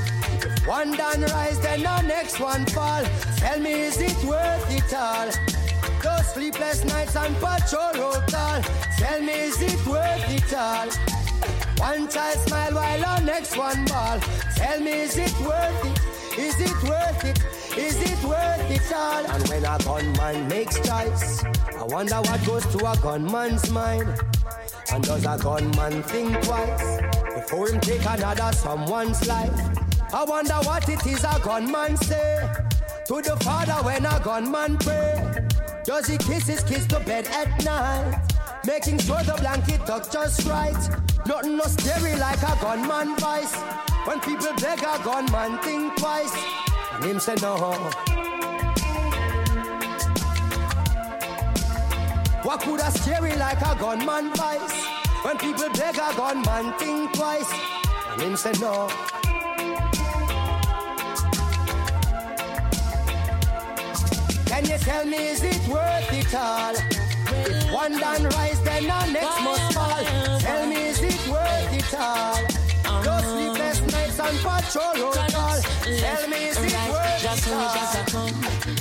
One done rise, then the next one fall. Tell me, is it worth it all? Those sleepless nights and patrol call. Tell me, is it worth it all? One child smile while the next one ball. Tell me, is it worth it? Is it worth it? Is it worth it all? And when a gunman makes choice, I wonder what goes to a gunman's mind. And does a gunman think twice before him take another someone's life? I wonder what it is a gunman say to the father when a gunman pray. Does he kiss his kids to bed at night? Making sure the blanket tucked just right. Nothing no scary like a gunman vice. When people beg a gunman, think twice. And him say no. What could a scary like a gunman vice? When people beg a gunman, think twice. And him say no. Can you tell me is it worth it all? If one done rise, then the next must fall. Tell me is it worth it all? Those sleepless nights and patrol call. Tell me is it worth it all?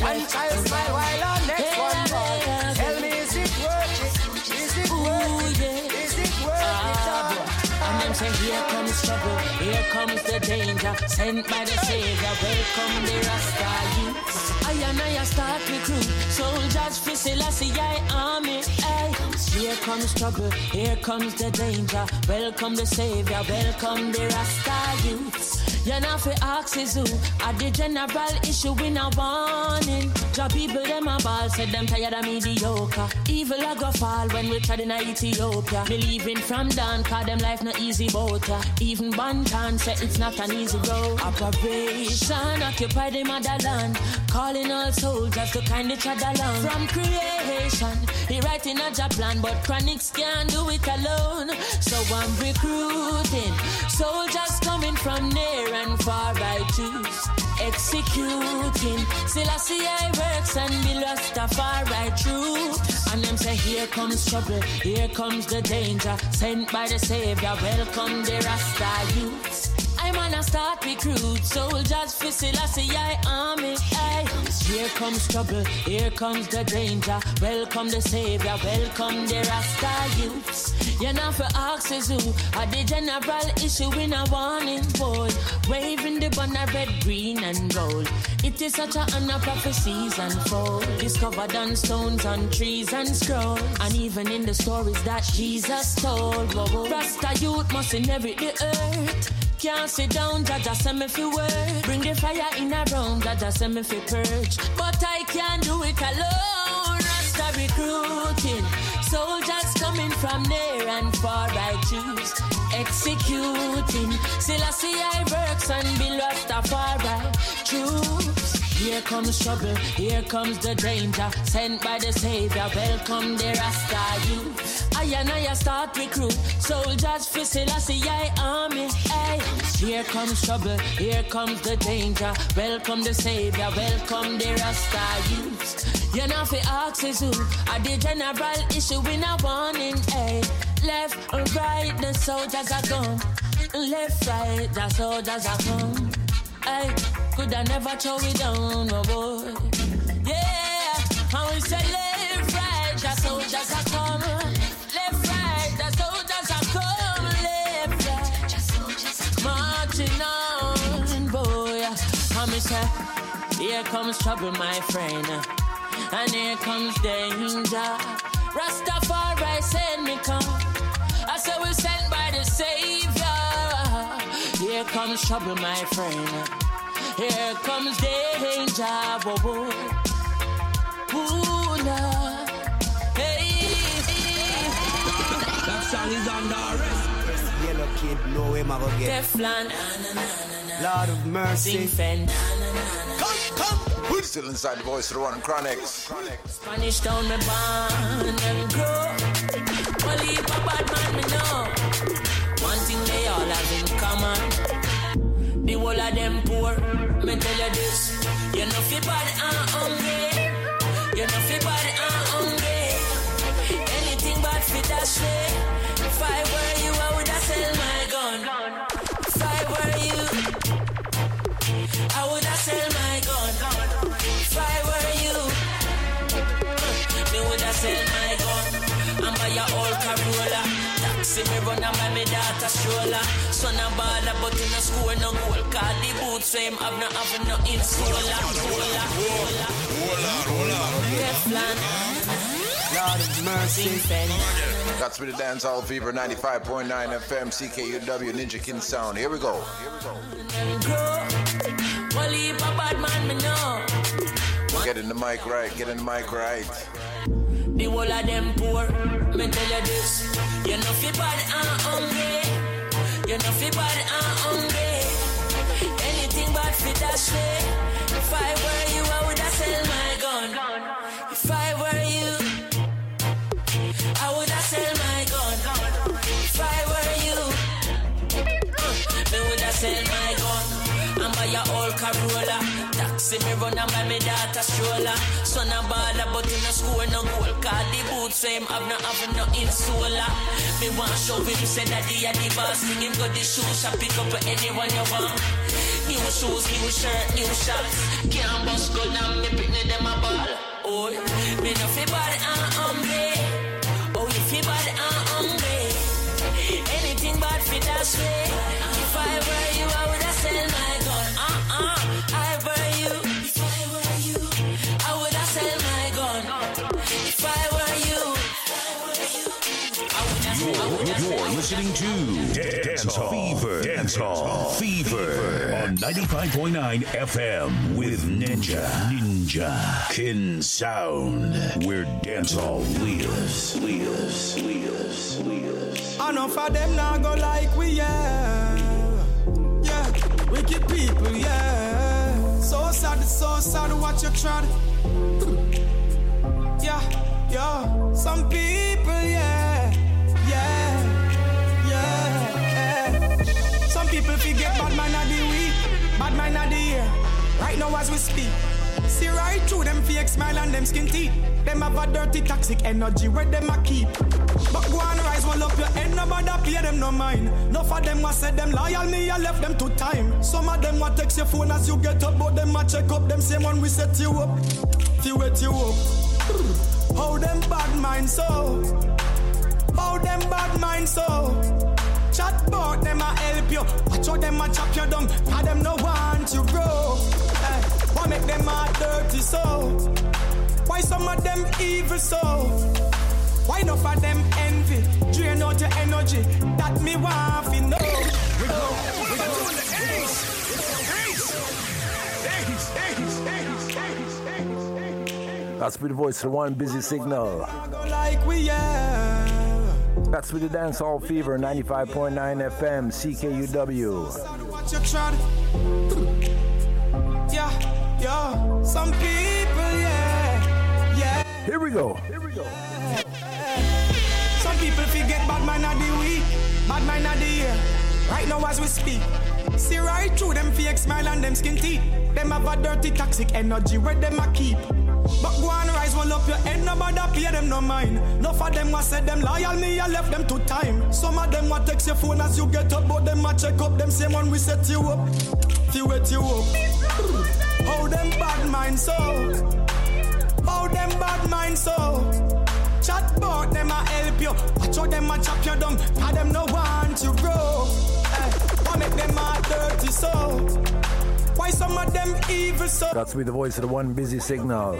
One child smile while the next one fall. Tell me is it worth it? Is it worth it? Is it worth it all? Ah, and them say, here comes trouble, here comes the danger, sent by the Savior, welcome the Rasta youths. I and I start recruit, soldiers for Selassie I army. Here comes trouble, here comes the danger, welcome the Savior, welcome the Rasta youths. You You know fi ask is who At the general issue we no warning. Job people them a ball Said them tired of mediocre. Evil a go fall when we tried in Ethiopia. Believing from down Cause them life no easy boat ya. Even Banton say it's not an easy road. Operation occupy the motherland. Calling all soldiers to kind each other along. From creation He writing a job plan But Chronixx can't do it alone. So I'm recruiting Soldiers coming from near and far I choose. Executing. Still I see I works and be lost a far right through And them say here comes trouble Here comes the danger. Sent by the savior Welcome the Rasta youths I'm on a start recruit soldiers for Selassie I army. Aye. Here comes trouble, here comes the danger. Welcome the savior, welcome the Rasta youths. You're not for axes who are the general issue in a warning boy. Waving the banner red, green and gold. It is such a honor prophecies unfold. Discovered on stones, on trees and scrolls. And even in the stories that Jesus told. Rasta youth must inherit the earth. Can't sit down, Jaja send me fi work. Bring the fire in a room, Jaja send me fi purge. But I can't do it alone. Rasta recruiting, soldiers coming from near and far. I choose executing. Still I see I works and be lost afar. I choose. Here comes trouble, here comes the danger. Sent by the Savior, welcome the Rasta youth. I and I start recruit soldiers for Selassie I army. Hey, here comes trouble, here comes the danger. Welcome the Savior, welcome the Rasta youth. You know fi ask is who are the general issue in a warning. Hey, left or right, the soldiers are gone. Left, right, the soldiers are gone. Hey, could I never throw it down, no boy? Yeah, and we say left, right, the soldiers are come. Left, right, the soldiers are come. Left, right, marching on, boy. And me say, here comes trouble, my friend, and here comes danger. Rastafari send me come. I say we sent by the Savior. Here comes trouble, my friend. Here comes danger. Whoa, whoa. Ooh, Lord. Hey, That song is under arrest. Yellow kid, know him, I go get. Teflon. Lord of mercy. Fen. Come, come. We're still inside the voice of the one Chronixx. Spanish town me born and grow. Well, heap a bad man me know. One thing they all have in common. The whole of them poor. Me tell you this. You know fi bad and hungry. You know fi bad and hungry. Anything bad fi dash way. If I were you, I would have sell my gun. If I were you, I would have sell Taxi me run and buy me daughter stroller. Son a baller but in a school no goal. Call the boots so him have no have no insola. Rolla, rolla, Teflon. Lord of mercy. To be the Dancehall Fever 95.9 FM, CKUW, Ninja King Sound. Here we go. Here we go. Grow. Well, heap a bad man me know. Getting the mic right, getting the mic right. The whole of them poor. Me tell you this. You know fi bad and hungry. You know fi bad and hungry. Anything bad fi dash way. If I were you, I would have sell my gun. If I were you, I would have sell my gun. If I were you, uh, me would have sell my gun. And buy a old Corolla. Taxi me run and buy me daughter stroller. Son a baller but in a school no goal. Call the boots him have no have no insola. Me want show him say that he a the boss. Him got the shoes shop pick up anyone you want. New shoes, new shirt, new shots. Can't bust gun and me pick them a ball. Oh, me no fi bad and hungry. Oh, you fi bad and hungry. Anything bad fi dash way. If I were you, I would have sell my listening to Dancehall Fever. Dancehall Fever on 95.9 FM with Ninja. Ninja. Kin Sound. Where dancehall lives. Lives. Lives. Lives. Enough of them now go like we, yeah. Yeah, wicked people, yeah. So sad, so sad, watch you try. Yeah, yeah. Some people, people forget bad man of the week, bad man of the year. Right now as we speak. See right through them fake smile and them skin teeth. Them have a dirty toxic energy where them a keep. But go and rise, one up your head, nobody pay them no mind. No for them what said them loyal, me I left them to time. Some of them what text your phone as you get up, but them a check up. Them same one we set you up, to wet you up. How them bad mind so? How them bad mind so? Chat about them a help you. Watch how them a chop you down. Cause them no want you grow. Eh, why make them a dirty so? Why some of them evil so? Why not for them envy? Drain out your energy. That me want fi know. We go, we go, we go. That's with the voice of one busy signal. We. That's with the dancehall fever 95.9 FM CKUW. Yeah, yeah. Some people, yeah, yeah. Here we go. Some people forget bad man of the week, bad man of the year. Right now as we speak. See right through them fake smile and them skin teeth. Them have a dirty toxic energy where them a keep. But go and rise, one up your head, nobody pay them no mind. No for them what said them loyal, me I left them to time. Some of them what text your phone as you get up, but them a check up. Them same one we set you up, to wet you up. How them bad mind so? How them bad mind so? Chat about them a help you. Watch how them a chop you down. Cause them no want you grow. Why make them a dirty so? Why some of them evil so? That's with the voice of the one busy signal.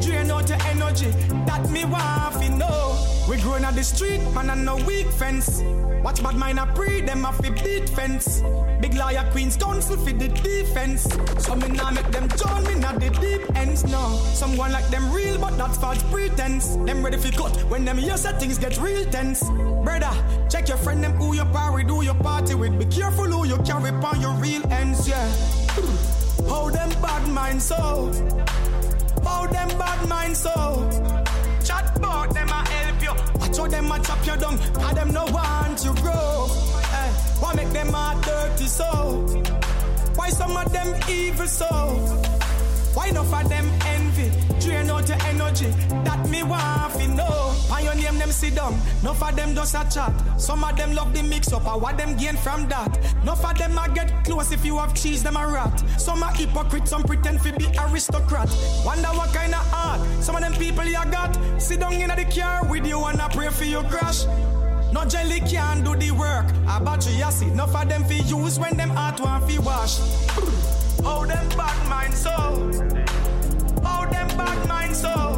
Drain out your energy. That me want fi know. We growing on the street, man, and no weak fence. Watch bad mind a pre, them a fi beat fence. Big liar Queen's council fi the defense. So me nah make them join me not the deep ends, no. Someone like them real, but that's false pretense. Them ready fi cut when them hear say things get real tense. Brother, check your friend them who you party, who you party with. Be careful who you carry upon your real ends, yeah. How them bad mind so? How them bad mind so? Chat about them a help you. Watch how them a chop you down. Cause them no want you grow. Eh, why make them a dirty so? Why some of them evil so? Why not for them envy? Drain out your energy. That me want fi know. And your name them sit down. No for them just a chat. Some of them love the mix up. And what them gain from that? No for them a get close if you have cheese them a rat. Some a hypocrite. Some pretend fi be aristocrat. Wonder what kind of art some of them people you got. Sit down in the car with you and I pray for your crash. No jelly can do the work. A battery acid. No for them fi use when them heart want fi wash. How them bad mind so? How them bad mind so?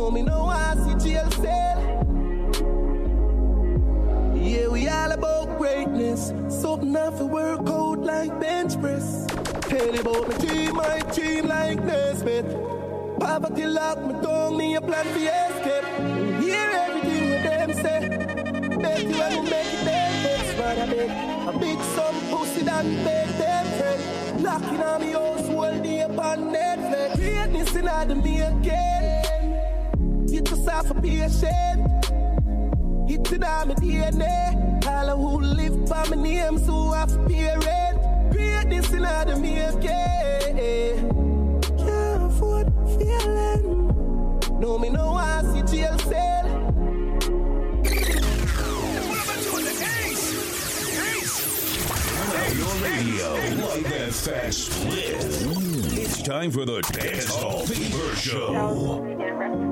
No, me no I see jail cell. Yeah, we all about greatness. Something I for work out like bench press. Tell you about my team, my team like Nesmith. Poverty lock me down, me a plan for escape. Hear everything with them say. Bet you I will make it them next I make a big some pussy than make them friend. Locking on me house all day upon Netflix. Greatness in the making star for patient. It's in all my DNA. All who live by my name, so I've parent. Greatness in all the again. Can't afford feeling. No, me no I see jail cell. Radio, Light that fast. It's time for the Dancehall Fever Show.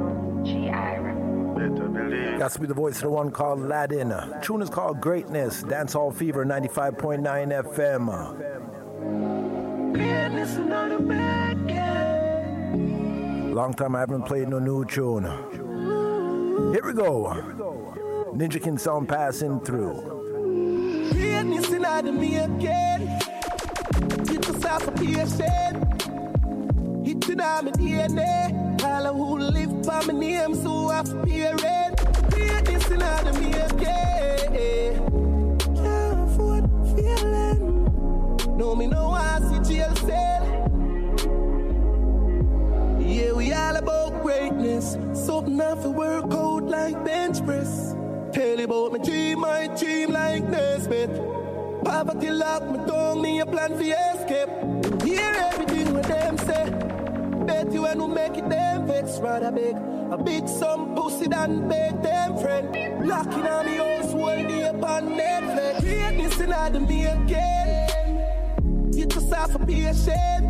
Got to be the voice of the one called Laden. Tune is called Greatness. Dancehall Fever 95.9 FM. Long time I haven't played no new tune. Here we go. Ninja King sound passing through. Greatness in the making. Teach us how to patient. It's in my DNA. All who live by my name, so I fear it. Greatness in the making. Can't afford feeling. No, me no I see jail cell. Yeah, we all about greatness. Something I feel work out like bench press. Tell you about my dream, my dream like Nesmith. Poverty lock me down, me a plan for escape. Hear everything what them say. Bet you when we make it them vex rather big. A big some pussy than beg them friend. Locking on me house all day upon Netflix. Greatness in the me again. Get yourself a patient.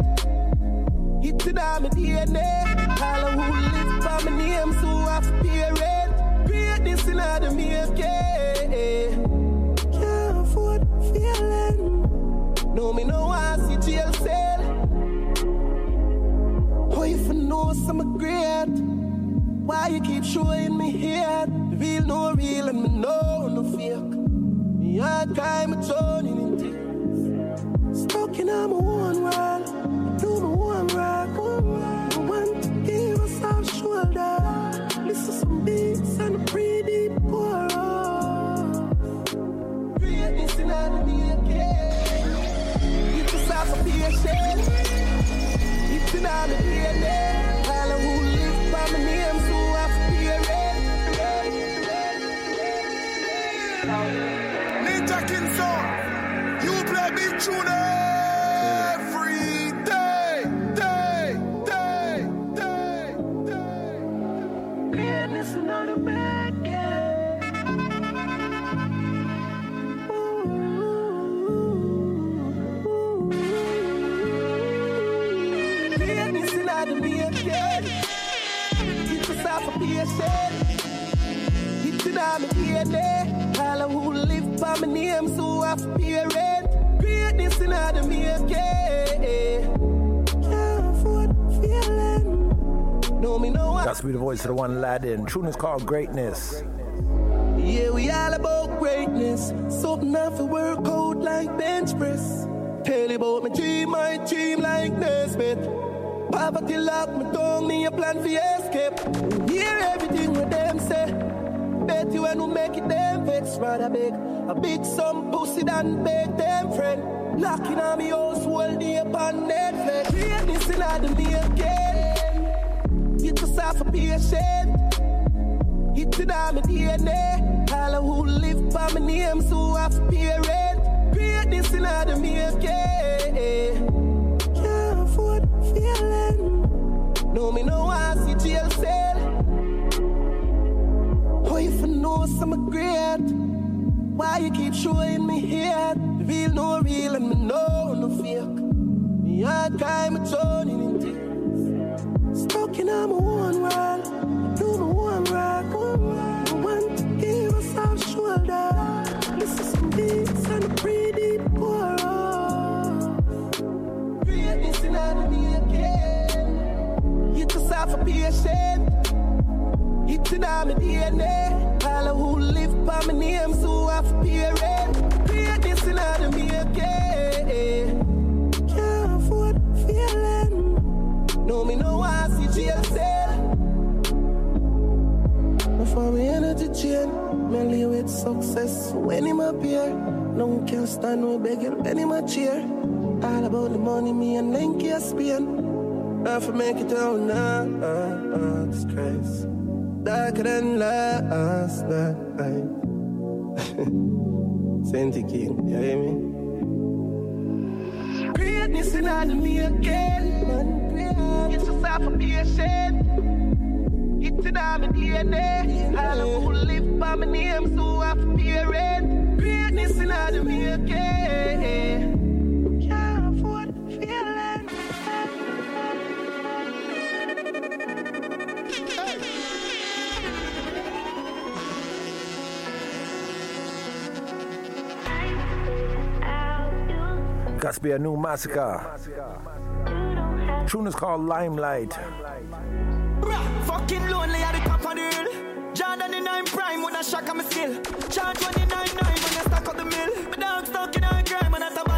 It's in my DNA. All of who live by my name, so I fear it. Greatness in the making. Can't afford feeling. No, me no I see jail cell. Oh, if I know some great, why you keep showing me here? Real, no real, and me know no fake. Me hard time, it's turning in tears. Stuck in my own world, do my one rock. I want to give us our shoulder. Listen some beats and a pretty deep chorus. Greatness in the making. Get yourself a patient. It's in the DNA. Yourself a DNA. All who live by my name, so I fear it. Greatness in making. Can't afford feeling. No, me no to be the voice of the one Laden. Tune is called Greatness. Yeah, we all about greatness. Something I feel work out like bench press. Tell you about my dream, my dream like Nesmith. Poverty lock me down, me a plan for escape. Hear everything what them say. Bet you when we make it them vex rather big. A big some pussy than beg them friend. Locking on me house all day upon Netflix. Greatness in the making. Get yourself a patient. It's in my DNA. All who live by my name, so I fear it. Greatness in the making. Can't afford feeling. No, me no I see jail cell. Oh, if I know some great, why you keep showing me here? Real, no real, and me know no fake. Me hard time, it's turning in tears. Stuck in my own world, do my one rock. I want to give us our shoulder. Listen some beats and a pretty chorus. Greatness in the making. Get yourself a patient. It's in my DNA. All who live by my name, so I fear it. Greatness in the making. Can't afford feeling. No, me no I see cell. Before me energy chain, me live with success. When him appear, no can stand no beggar. When him a cheer, all about the money, me and Lenky a spin. I make it out now, uh, uh, it's crazy. Darker than last night. Saint King, you hear me? Greatness in the making, man. It's yourself a patient. It's in my DNA. All of who live by my name, so I fear it. Greatness in the making. To be a new massacre. Tune is called Limelight. Fucking lonely at the top of the hill. Jordan in nine prime with a shock of my skill. Charge 29 nine when I stack up the mill. My dog stuck in a I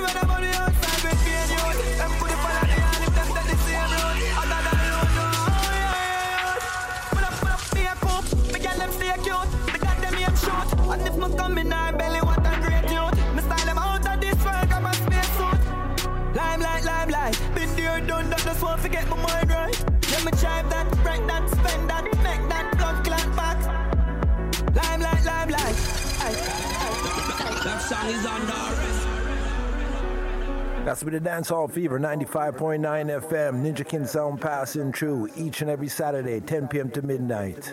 When I'm on the no. Oh. Me get them stay cute. Me got them. And if me come in belly, what a great. Me them out of this world, a. Limelight, limelight. That, just won't forget my mind right. Let me that, break that, spend that, make that back. Limelight, limelight. That song is arrest. That's with the Dancehall Fever 95.9 FM. Ninja King sound passing through each and every Saturday, 10 p.m. to midnight.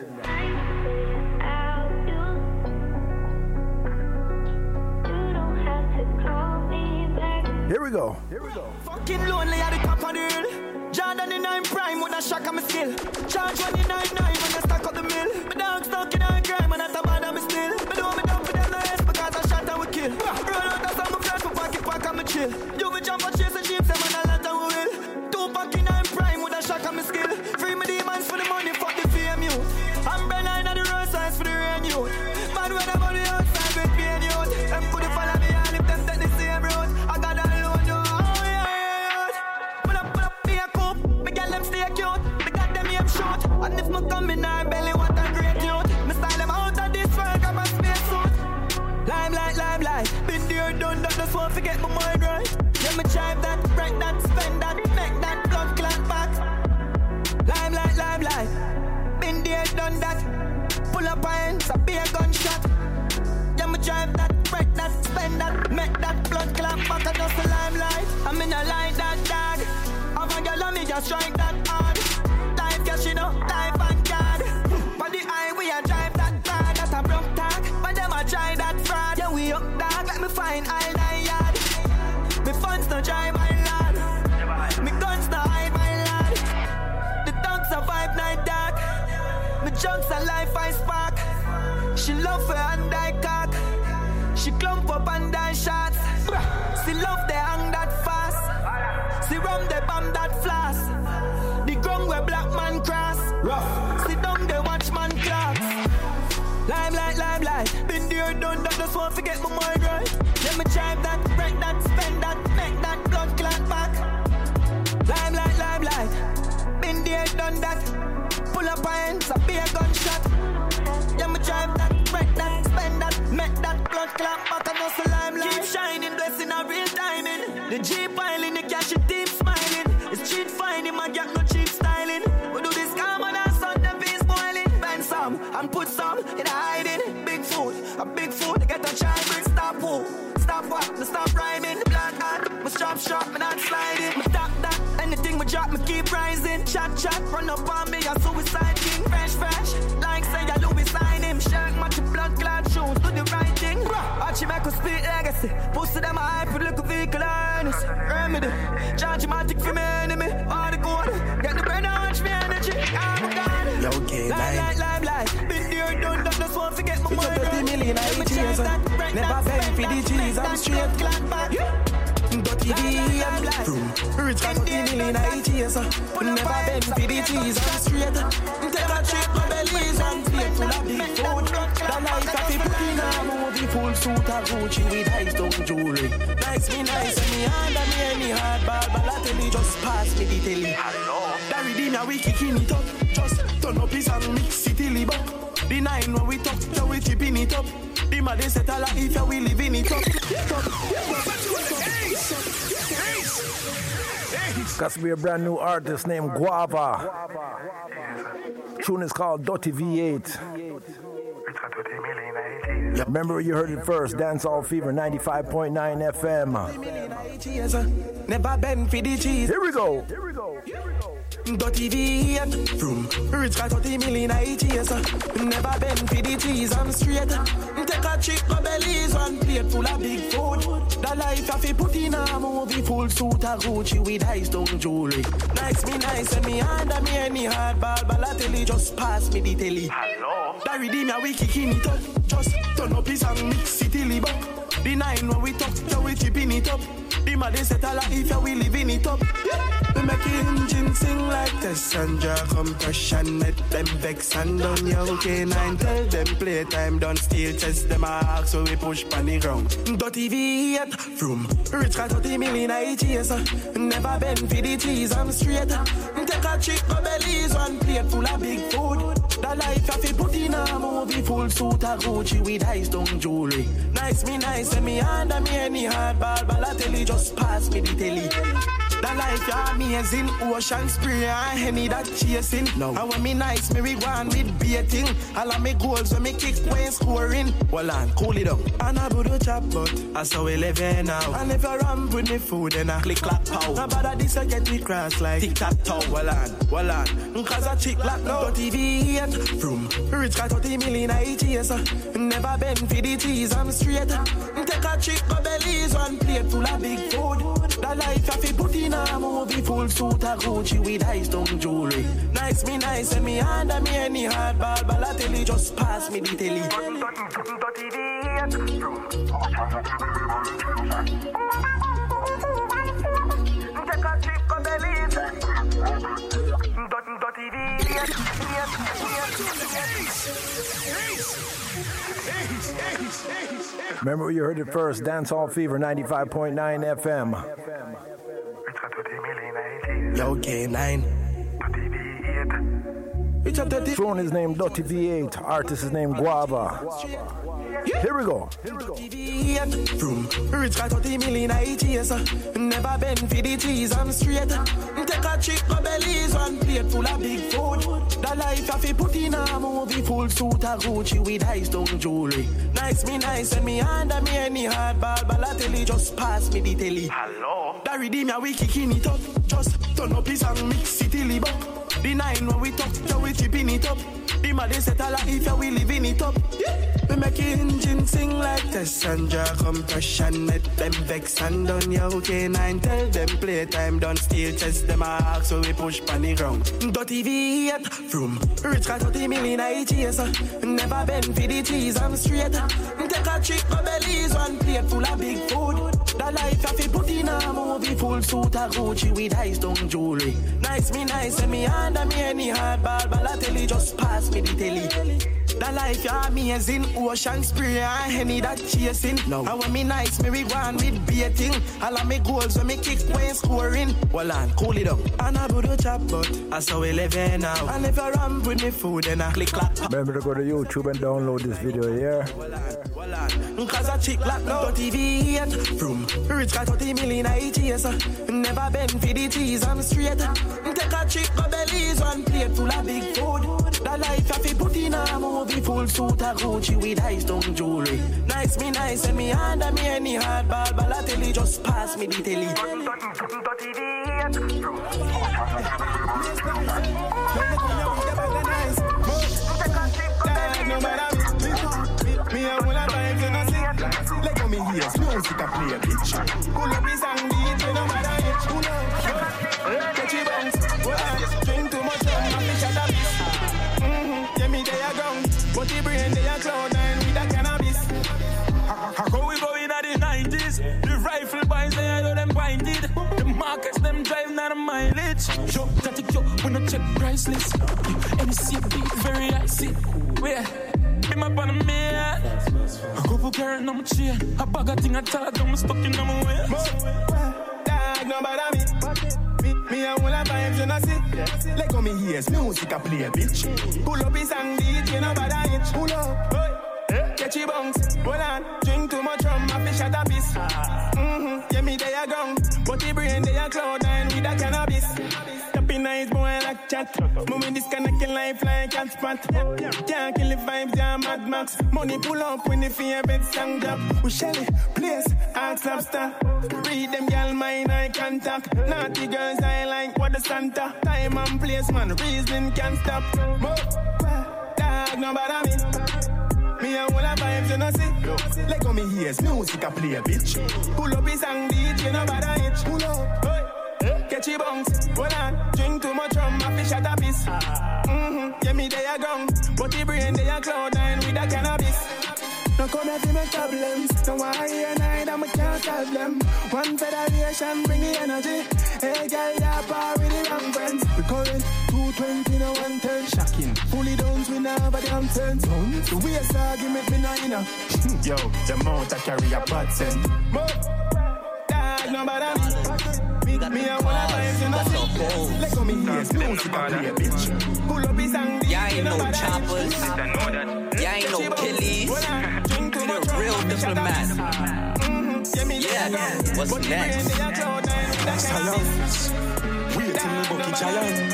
Here we go. Here we go. Fucking lonely at the top of the hill. Jordan in nine prime shock of my skill. Charge 29 when I stack up the mill. My A a. Limelight, limelight. Been there, that, just won't forget my mind right. Let me drive that, break that, spend that, make that blood clot back. Limelight, limelight. Been there, that. Pull up hands, a be gunshot. Yeah, me drive that, break that, spend that, make that blood clot back and just the limelight. I'm in a line that dog. Have a girl on me just strike that hard. Life cash, you know, life find all nine yard. Me funds no drive my lad. Me guns no hide my lad. The dogs are vibe night dark. Me junks a life I spark. She love her and I cock. She clump up and I shots. She love the hang that fast. She rum the bomb that flash. The ground where black man cross. Rough. Been done that. Just won't forget my mind right. Let me drive that, break that, spend that, make that blood clot back. Limelight, limelight. Been there, done that. Pull up hands, a be a gunshot. Yeah, me drive that, break that, spend that, make that blood clot back and also limelight. Keep shining, blessing a real timing. The Jeep piling, the cash, the team a big fool, to get a child, bring stop who? Stop what? Me stop rhyming. The black hat, me sharp, me not sliding. Me stop that, anything me drop, me keep rising. Chat chat, run up on me, a suicide king. Fresh fresh, like say ya Louis sign him. Shirt match your blood clad shoes, do the right thing. Archie make us speak legacy. Pussy them a hype with little vehicle earnest. Remedy, charge matic for me enemy. All the gold, get the bread orange me energy. Oh I'm gone. Yo, gay Live, line. live, live, live. Been there, done that, just won't forget my It's a mind. 30 million Let me eight years, drive uh, that, break never that, beg for the that, G's, make I'm that straight. blood clot back. Dirty VM Vroom. Rich got 30 million eight years uh, Never bend for the cheese I'm straight. Take a trip to Belize One plate full of big food The life of a put in a movie Full suit of Gucci with ice down jewelry. Nice me nice and me under me any hard ball. Balotelli just pass me the telly. Barry Dina we kicking it up. Just turn up his and mix it till he buck The nine when we talk, so we chipping it up The man they set a if you we living it up Got to be a brand new artist named Guava. Tune is called Dirty V8. Remember you heard it first, Dancehall Fever 95.9 FM. Never bend for the cheese. Here we go. Dirty V8 Vroom. Rich got 30 million years. Never bend for the cheese. I'm straight. Take a trip to Belize. One plate full of big food. The life I fi put in a movie full suit of Gucci with high stone jewelry. Nice me nice and me under me any hard ball Balotelli just pass me the telly. Hello. The redeem ya we kicking it up. Just turn up his and mix it till buck. The nine when we talk, yeah we keeping it up. The mother set a if ya we living it up. Yeah. We make engine sing like this and draw compression Let them vex and done ya okay nine Tell them playtime done steal test them ask so we push pan the ground Dirty V8 from rich cat 30 million I chase. Never been for the cheese I'm straight Take a chick go bellies one plate full of big food The life I fi put in a movie full suit of Gucci with high stone jewelry Nice me nice and me under me any hard ball Balotelli just pass me the telly the life you amazing, ocean spray and henny that chasing. No. And when me nice, me we go on with baiting. All of me goals when me kick when scoring. Well on, cool it up. And I do chop but I saw we live here now. And if I ramp with me food, then I click clap pow. Now bother this I get me cross like tic tac toe. Well on, well on. Cause I chick like no TV and from rich got 30 million I chase. Never been for the cheese, I'm straight. Take a chick go bellies, one plate full of big food. The life I fi put in a movie full suit of Gucci with high stone jewelry. Nice me nice and me under me any hard ball Balotelli just pass me the telly. Remember you heard it first, Dancehall Fever 95.9 FM. Yo, K9. Throne is named Dotty V8, artist is named Guava. Here we go. Here we go. From rich got 30 million I chase. Uh. Never been for the cheese, I'm straight. Take a trip go bellies, one plate full of big food. The life I fi put in a movie full suit of Gucci with high stone jewelry. Nice me nice and me under me any hard ball Balotelli just pass me the telly. Hello. The redeem ya we kicking it up. Just turn up his and mix it till buck. The nine when we talk, yeah we keeping it up. The mother set a if ya we living it up. We make engine sing like this and draw compression Let them vex and done ya okay nine Tell them playtime done steal chest them a ask so we push pan the ground. Dirty V8 from rich got 30 million I chase Never been for the cheese I'm straight. Take a chick go bellies one plate full of big food. The life I fi put in a movie full suit of Gucci with high stone jewelry. Nice me nice and me under me any hard ball Balotelli just pass me the telly the life you amazing, ocean spray and henny that chasing. No. And when me nice, me we go on with baiting. All of me goals when me kick when scoring. Well on, cool it up. And I do chop but I saw we live here now. And if I ramp with me food, then I click clap. Remember to go to YouTube and download this video here. Cause a chick like no TV yet From rich got 30 million I chase Never been for the cheese, I'm straight Take a chick go bellies, one plate full of big food The life I fi put in a movie full suit of Gucci with stone jewelry Nice me nice and me under me any hard ball Balotelli just pass me the telly Me a whole of times you know see Let go me ears, music a play bitch Pull up and no check price list. MC beat very icy. Where? Be my pan me. A couple carrot on my chain. A bag of thing I tell them stuck in my way. Dog, no bother me Me, me a whole of times you know see Let go me ears, music a play bitch Pull up his and DJ no bother it Pull up, hey, catch it bounce Hold on, drink too much rum, I fish at a piece Mm-hmm, yeah me they a gone But the brain they a cloud nine with a cannabis Happy nice boy like chat. Moving disconnecting life like cat spot. Can't kill the vibes, yeah Mad Max. Money pull up when the favorite song drop. We Shelly, place, ask lobster Read them gal mind eye contact Naughty girls I like what the Santa. Time and place man, reason can't stop. Mo, Dog no bother me. Me Me a wanna vibes, you know see. Like on me ears, music I play, a bitch. Pull up his and DJ, no bother itch. Pull up. Catch your bounce, hold on. Drink too much rum, I fish at a piece. Mm-hmm, yeah, me they a ground. But the brain they a cloud nine with a cannabis. No come here to make problems. No why here night, I'm a can't solve them. One federation, bring the energy. Hey, girl, you're par with the wrong friends. We current 220, no 110. Shocking. Fully downs, we never damn sense. The way I saw, give me, me no inner. Yo, the mount I carry a bad scent. Mo, dog, no bother me. Me, me, I wanna vibes, you know. Let go me ears, music a play, bitch. Pull up his and Yeah, ain't no choppers. Yeah, ain't no killies. You the real diplomat. Yeah, what's next? Science. Wait till me bucky giant.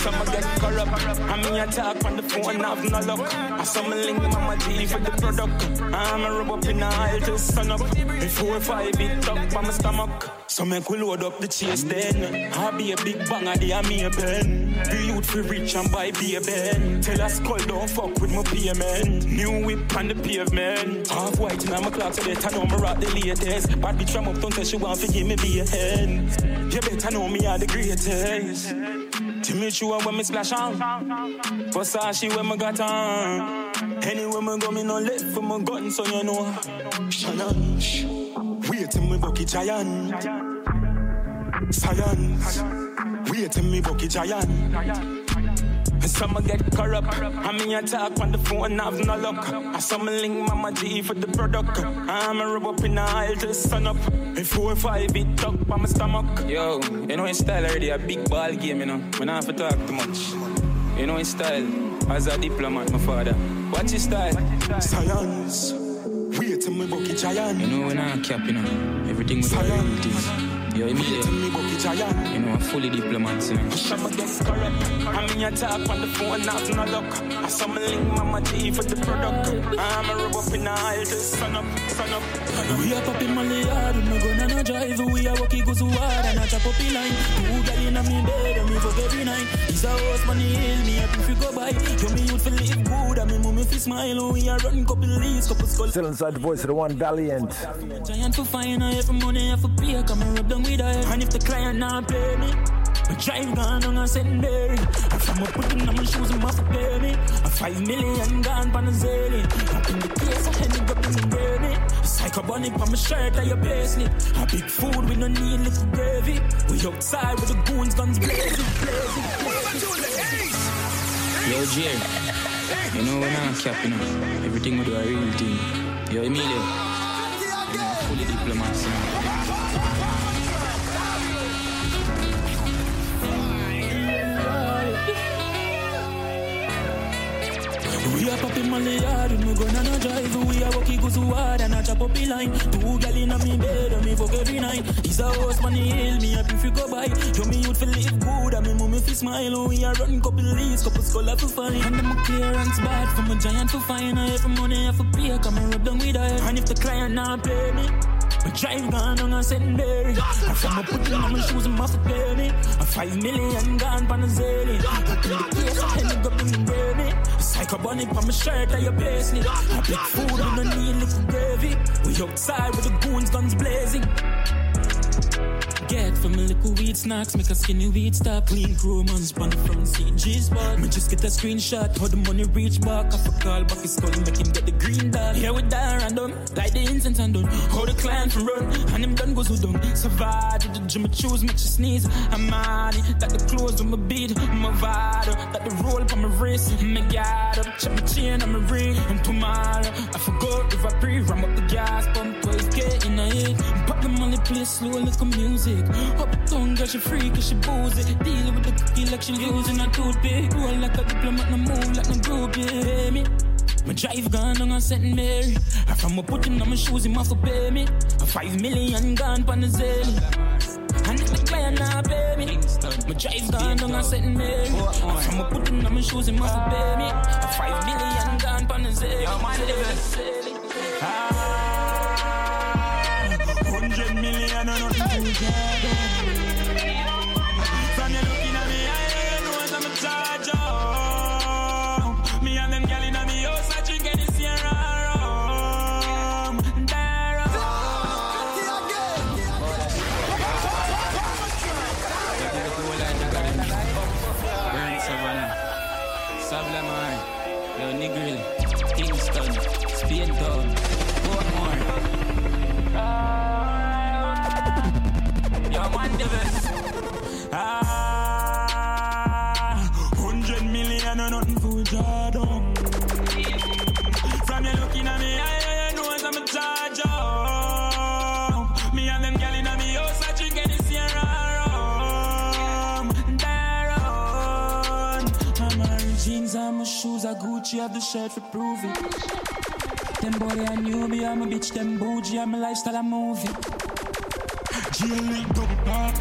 Some get corrupt. I mean, I talk on the phone, I have no luck. I some link mama G for the product. I'm a rub up in the aisle till sun up. Before five, it up by my stomach. So make we load up the chase then. I be a big banger, they are me a pen. Be youth for rich and buy be a ben. Tell us call don't fuck with my payment. New whip on the pavement. Half white in my clock so they turn on me rock the latest. Bad bitch from up, don't tell she want to give me be a hand. You better know me are the greatest. Jimmy Choo when me splash on. Versace when me got on. Anywhere me go, me no left for my gun, so you know. Shannon, wait till me bucky giant. Science, wait till me bucky giant. Some get corrupt. I mean, I talk on the phone, have no luck. I some link mama G for the product. I'm a rub up in the aisle to sun up. If four or five, it up by my stomach. Yo, you know his style already a big ball game, you know. We not have to talk too much. You know his style as a diplomat, my father. What's his style? Science. Wait till me bucky giant. You know we not cap, you know. Everything do a real thing. Yo, immediate. You know, I'm fully diplomat, you know. Some get corrupt. I mean, I talk on the phone, have no luck. I some link mama G for the product. I'm a rub up in the aisle to sun up, sun up. We are popping Molly hard, we no gonna no drive. We are walking go so hard and I chop up in line. Two gal in a me bed and me fuck every night. Is a horse money hill, me happy if you go by. Yo me youth for live good and me mommy fi smile. Oh, we are running couple leaves, couple skull. Still inside the voice of the one Valiant. Giant for fine, I every money I for pay. Come and rub down with her. And if the client not pay me. I drive gone on a secondary. I from a putting on my shoes my for pay me. A five million gone pan a zillion. Up in the case, I to go in the. Psycho bunny on my shirt, I your paisley. A big food with no need little gravy. We outside with the goons, guns blazing, blazing, blazing. Yo, Jay. You know we not cap, you know. Everything we do a real thing. Yo, Emilio. You know, fully diplomat, We are popping Molly hard, we no gonna no drive. We are walking go so hard and I chop up the line. Two gal in a me bed and me fuck every night. Is a horse money hill, me happy if you go by. Yo me youth fi live good and me mommy fi smile. We are run couple leaves, couple scholar fi fine. And them a clearance bad from a giant to fine. I every money I for pay, come and rub down with her. And if the client not pay me. I drive gone on a secondary. I from a putting on my shoes and my foot pay me. A five million gone pan a zillion. Up in the case, I to go bring baby. Psycho bunny on my shirt and your paisley. A big food with no need little gravy. We outside with the goons, guns blazing. From a little weed snacks, make a skinny weed stop. Clean Romans on the front seat, G spot. Me just get a screenshot, how the money reach back. I for call back his skull, make him get the green dot. Here we die random, like the incense and done. How the client for run, and him done goes who done. Survive the gym, choose, make you sneeze. I'm mad that the clothes on my beat, my vital, that the roll on my wrist. Me got up, check my chain on my ring. And tomorrow, I forgot if I breathe, ram up the gas, pump 12k in a hit. Pop the money, play slow, like music. Up tongue, girl, she freak, she boozy. Deal with the cookie like she losing a toothpick. Roll like a diplomat, no move like no groupie. Me. My drive gone on a St. Mary. I from a putting on my shoes, him off pay me. A five million gone pan the zelly. And if the client not pay me, my drive gone on a St. Mary. I from a putting on my shoes, him off to pay me. A five million gone pan the zelly. Million Gucci, have the shirt for prove it. Them boy they a newbie, I'm a bitch, them bougie, I'm a lifestyle, a movie. Jail link double park,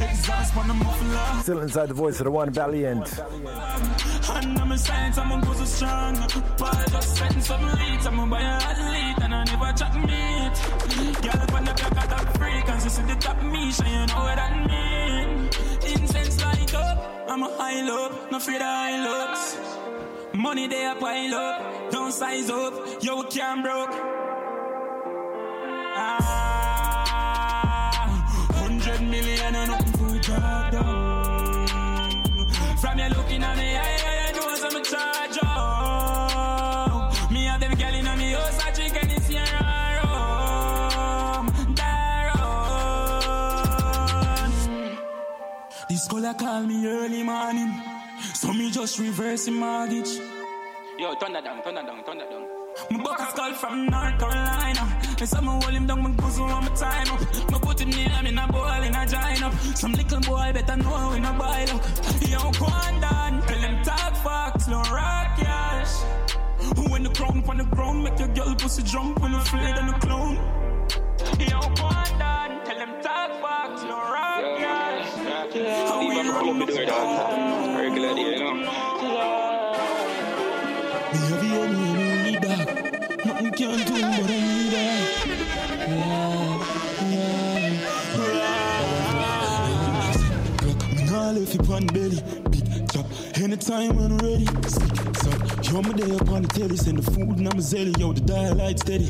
exhaust on the muffler. Still inside the voice of the one Valiant. And I'm a science, I'm a go so strong. Paul just setting some leads, I'm a buy a athlete, and I never chat meat. Girl, when the black out of frequency, see the top me, so you know what mean. Incense light up, I'm a high low, no of high looks. Money they a pile up, don't size up, yo can't broke. Ah, hundred million and nothing for drop down. From you looking at me, I, I, I'm a charge up. Me and them gal inna me house, I drink any Sierra rum. Darren. This caller call me early morning, so me just reverse the mortgage. Yo, turn that down, turn that down, turn that down. My buck is called from North Carolina. And some hold him down, my pussy on my time up. My put him near me in a bowl in a giant up. Some little boy better know when I buy up. Yo, go on down, tell him talk facts, no rock cash. When the crown on the ground, make your girl pussy jump when you afraid of the clown. Yo, go on down, tell him talk facts, no rock cash. How we roll Me do it all. Regular day, you know. Me have you any any dog. Nothing can do but I need that. Yeah, yeah. Look, me nah left you on belly. Big chop. Anytime when I'm ready. Sick, suck. You're my day up on the telly. Send the food and I'm a zelly. Yo, the dial light steady.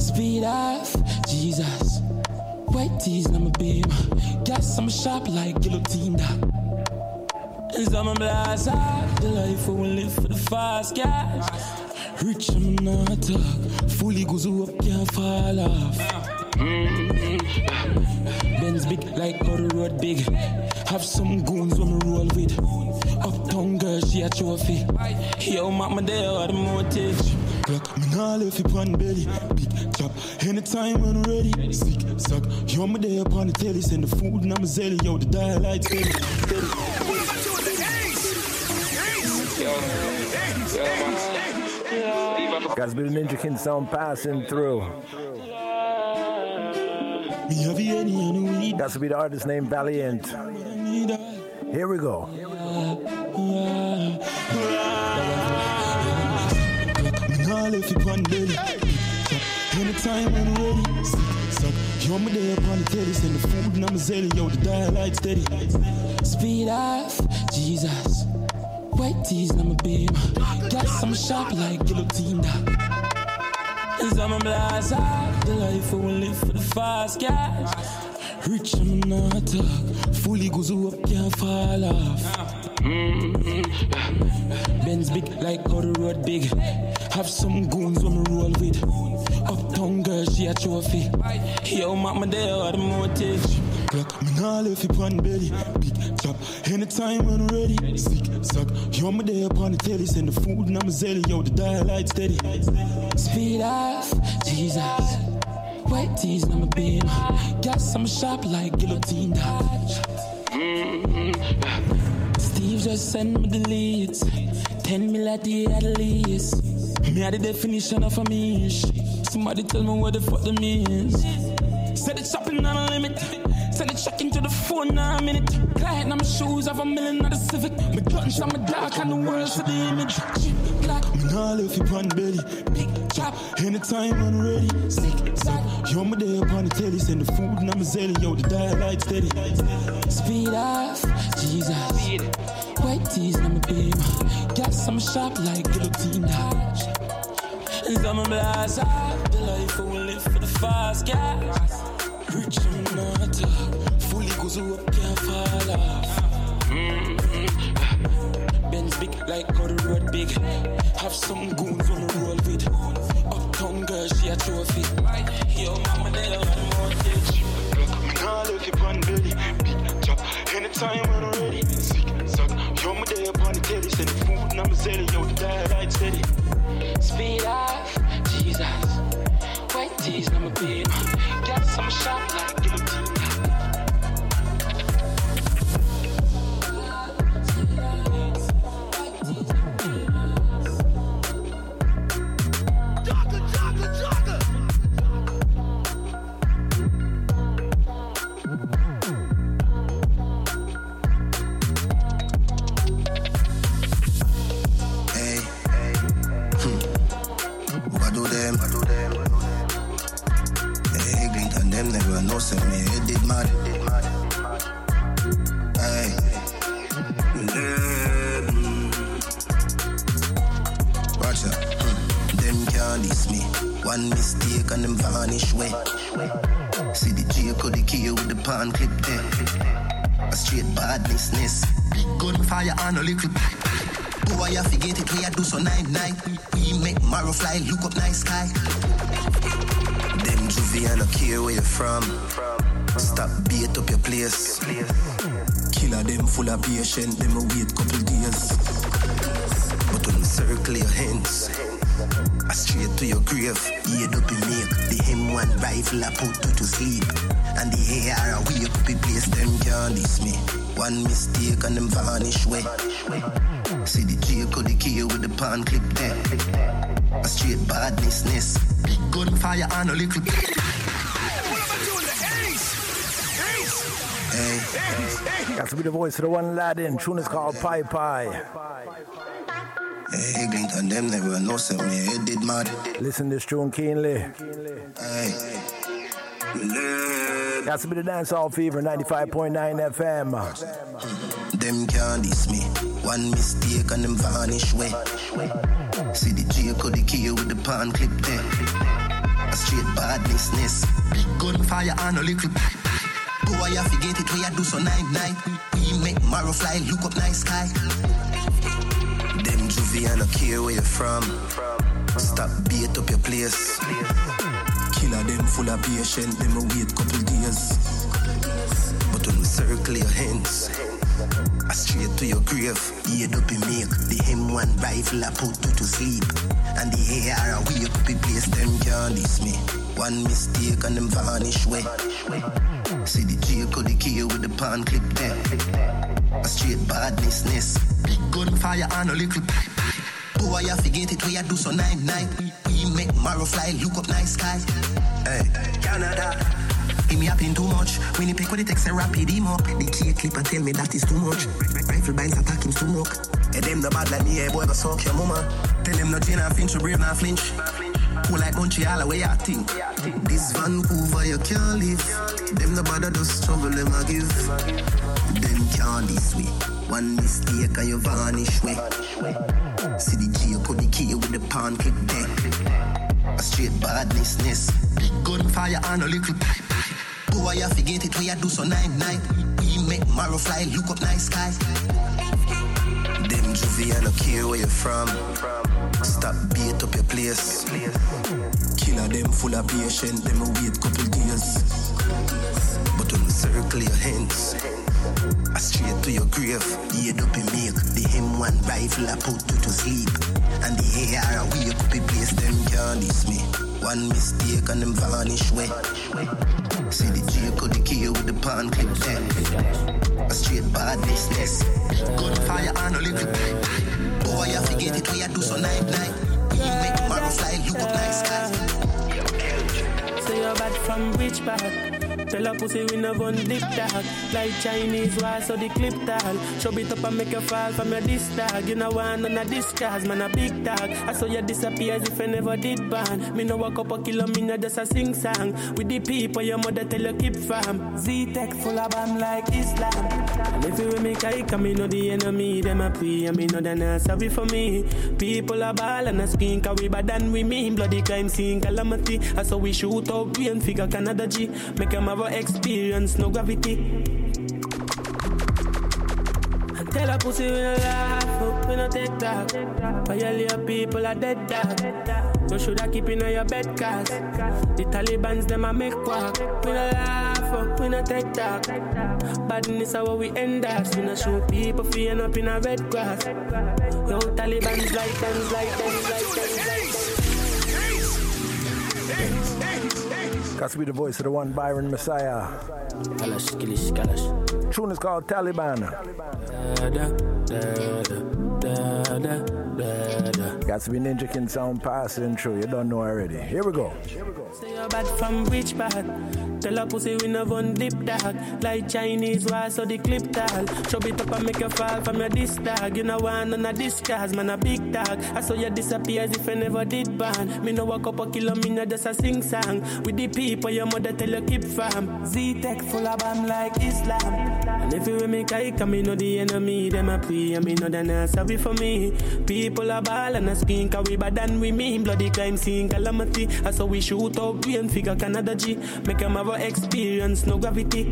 Speed off, Jesus. White tees, I'm a beam. Gas, I'm a shop like guillotine. Dog. And I'm a blast off the life we live for the fast cash. Rich, I'm not talk. Fully goes up, can't fall off. Mm-hmm. Benz big like how road big. Have some goons when me roll with. Uptown girl, she a trophy. Yo, mama, there are the motive. Look, me nah left you on belly. Big chop. Anytime when I'm ready. Sick, suck. Yo, me there upon the telly. Send the food and I'm a zelly. Yo, the dial light steady. steady. Guys, be the Ninja King sound passing through. That's to be the artist named Valiant. Here we go. Anytime ready. Sick, suck. Yo, me there upon the telly. Send the food and I'm a zelly. Yo, the dial light steady. Speed off, Jesus. White tees, I'm a beam. Gas, I'm a like guillotine. Is I'm a off the life we live for the fast cash. Rich, I'm not talk. Fully goes up, can't fall off. Mm-hmm. Benz big like how the road big. Have some goons when me roll with. Uptown girl, she a trophy. Yo, mama, there are the motive. Look, me nah left you on belly. Big chop. Anytime when ready. Sick, suck. Yo, me there upon the telly. Send the food and I'm zelly. Yo, the dial light steady. Speed off, Jesus. White tees, I'm a beam. Gas, I'm shop like guillotine. Mm-hmm. Steve just sent me the leads. Ten mil a day at least. Me had the definition of a mish. Somebody tell me what the fuck the means. Said it's shopping on a limit. Send it check into the phone now a minute. Gliding on my shoes, have a million of the Civic. My guns on my dark and the world for the image. Chip black, me nah left you on belly. Big chop, anytime when I'm ready. Sick, suck. Yo, me day upon the telly. Send the food and I'm a zelly. Yo, the dial light steady. Speed off, Jesus. White tees, I'm a beam. Gas, I'm a shop like guillotine. And I'm a blast off the life we live for the fast gas. Rich and not talk. Fully goes up, can't fall off. Mm-hmm. Benz big like how road big. Have some goons when we roll with. Uptown girl, she a trophy. Yo, mama, they on the mortgage. Me nah left on belly. Big chop. Anytime when I'm ready. Sick, suck. Yo, me there upon the telly. Send the food and I'm selling. Yo, the diet light steady. Speed off, Jesus. White tees, I'm a beat. Got some shot like guillotine. And them vanish way. See the J the key with the pan clip there. A straight badness, ness. Big gunfire and a little pipe. Boy, I forget it, we I do so night night. We make marrow fly, look up night sky. Them juvie, I no care where you from. Stop beat up your place. Killer them full of patient, them a wait couple days. But you circle your hands, I straight to your grave. Head up in make the M1 rifle I put you to sleep. And the AR I wake up in place, them can't me. One mistake and them vanish way. See the J code the key with the pan clip there. A straight badness ness. Big gunfire and a little. Bit. Hey. Got to be the voice of the one Laden. Tune is called Pie Pie. Hey, Clinton, them never know say oh, me head did mad. Listen this tune keenly. Hey. Got to be the dancehall fever 95.9 FM. Them can't diss me. One mistake and them vanish way. See the J the key with the pan clip there. A straight badness ness. Big gunfire and a little pipe. Boy, I forget it, we I do so night night. We make marrow fly, look up nice sky. Juvie, I no care where you're from. Stop beat up your place. Killer them full of patient, them a wait couple days. But when we circle your hands, I straight to your grave. Head up in make the M1 rifle I put you to sleep. And the AR I wake up in place, them can't diss me. One mistake and them vanish way. See the J the key with the pan clip there. A straight badness ness. Big gunfire and a little pipe. Boy, I forget it, we I do so night night. We make marrow fly, look up nice sky. Hey, Canada. Give me in too much. When you pick what it takes a rapid him up. The key clipper tell me that is too much. Rifle binds attack him too much. And them the bad like me, hey boy, go suck your mama. Tell them no chain and finch, you brave not flinch. Who like the way I think. This Vancouver you can't live. Them the bad just trouble them I give. Them can't this way. One mistake and you vanish way. See the G put the key with the pan clip there. A straight badness ness. Big gunfire and a little pipe. Boy, I forget it, we I do so night night. We make marrow fly, look up nice sky. Them juvie, I no care where you from. Stop beat up your place. Killer them full of patient, them wait couple days. But we circle your hands, I straight to your grave. Head up in make the M1 rifle I put you to sleep. And the AR I wake up place, them can't me. One mistake and them vanish way. See the J code the key with the pan clip there. A straight bad business. Gunfire and a little pipe. Boy, I forget it, we I do so night night. We make marrow fly, look up nice sky. Say you're bad from which part? Tell a pussy we never gun dick dog. Like Chinese war so the clip tall Show it up and make you fall from your disc dog. You know none of this cause man a big dog. I saw you disappear as if I never did ban Me no walk up a kilo, me no just a sing song. With the people your mother tell you keep farm. Z-Tech full of bomb like Islam. And if you with me kike, me know the enemy Them a pray. And me know they not sorry for me. People are ball and a skin Cause we bad than we mean. Bloody crime scene calamity. I saw we shoot out rain figure Canada G. Make have a experience, no gravity. And Tell a pussy we no laugh, we no take talk. Violate people are dead dog. So should I keep in your bed cause the Taliban's them a make quack. We no laugh, we no take talk. Badness how we end up. We no shoot people end up in a red grass. Yo, Taliban's like them, like them, like them, like them. Got to be the voice of the one Byron Messia. Kalash, kilish, kalash. Tune is called Taliban. Da, da, da, da, da, da, da, da. Got to be Ninja King sound passing through. You don't know already. Here we go. Say you're bad from which part? Tell a pussy we no one dip dog. Like Chinese war, so the clip tall. Show it up and make you fall from your disc dog. You know one none of this man a big dog. I saw you disappear as if I never did ban. Me no walk up a kilo, me no just a sing song. With the people your mother tell you keep farm. Z-Tech full of bomb like Islam. And if you make I come, me know the enemy, them a pray, and me know they not sorry for me. People are ball and a screen, cause we bad than we mean. Bloody crime scene, calamity. I saw we shoot up, we and figure Canada G. Make have a experience, no gravity.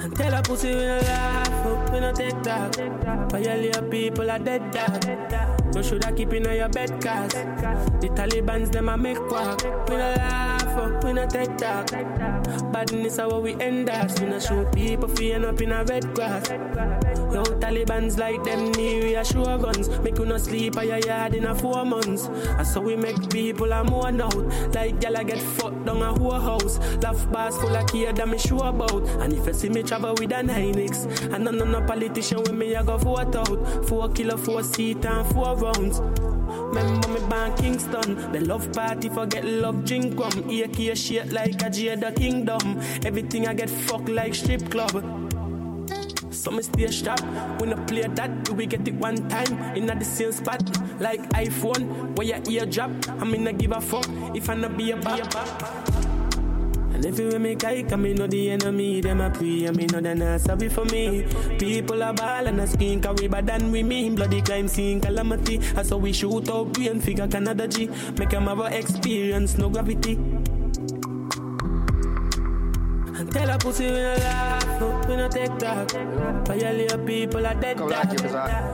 And tell a pussy we no laugh, oh, we no take talk. Violate people are dead dog. So should I keep in your bed cause the Taliban's them a make quack. We no laugh, oh, we no take talk. Badness how we end us. We no shoot people for up in a red grass. No Taliban's like them near we reassure guns. Make you no sleep at your yard in a four months. And so we make people a more out. Like gyal a get fucked down a whole house. Laugh bars full of kid that me sure about. And if you see me travel with a an Hynix, and none of no politician with me I go vote out. Four kilo, four seat and four rounds. Remember me born Kingston. The love party forget love drink rum. AK shit like a Jada Kingdom. Everything I get fucked like strip club. So me stay sharp when I play that. We get it one time in the same spot. Like iPhone, where your ear drop. I mean, I give a fuck if I not be a bad. And if you make I come, me know the enemy, them a pray, and me know they not sorry for me. People are ball and a skin, cause we bad than we mean. Bloody crime scene, calamity. I saw we shoot out brain figure Canada G. Make them have experience, no gravity. Tell a pussy we no laugh, we no take talk. Violate people are dead dog.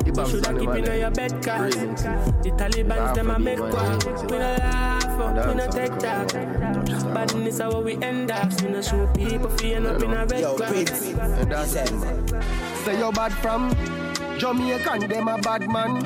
You should have keep in your bed cause the Taliban's them a make quack. We no laugh, we no take talk. Badness how we end up. We no show people feeling up in a red Yo. Prince. Say you bad from Jamaican, them a bad man.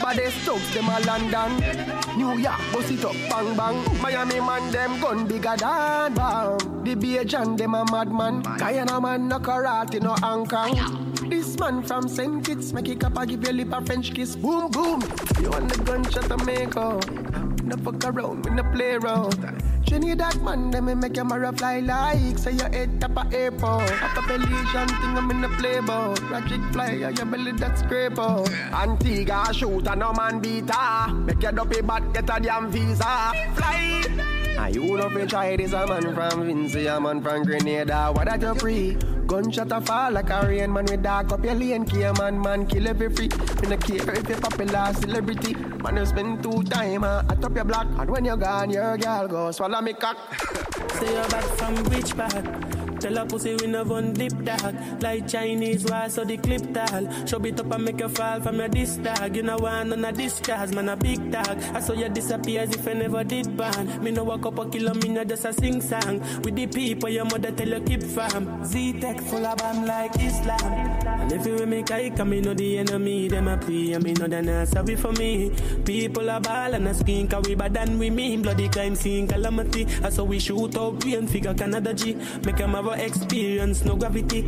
Baddest thugs, them a London. New York, bust it up, bang bang. Miami man, them gun bigger than bomb. The Bajan, them a madman. Guyana man, no karate, no Hong Kong. This man from St. Kitts, make it up, I give you lip a French kiss. Boom, boom. You want the gunshot to make up. No fuck around, we no play around. Jenny that man, them me make your marrow fly like Say your head top a airport. Up a Pelesian thing I'm in the playboat Magic fly, yeah, your belly that scrape out. Antigua shoot and no man beat her. Make your dopey bat get a damn visa. Fly and you know fi try this a man from Vincy, a man from Grenada. What that you free? Gunshot a fall like a rain man with dark up your lane. Key man, man kill every freak. Me no care if you popular celebrity. Man you spend two time uh, at up your block, and when you're gone, your girl go swallow me cock. Say you're bad from which part? Tell a pussy we no one dip dog. Like Chinese war, so the clip tall. Show it up and make you fall from your disc. You know one of this cars, man a big dog. I saw you disappear as if I never did ban. Me no walk up a kilo, me no just a sing song. With the people your mother tell you keep farm. Z-Tech full of bomb like Islam. And if you make I come, me know the enemy, them a pray, and me know they not sorry for me. People are ball and a skin, cause we bad than we mean. Bloody crime scene, calamity. I saw we shoot out brain figure Canada G. Make them have a experience, no gravity.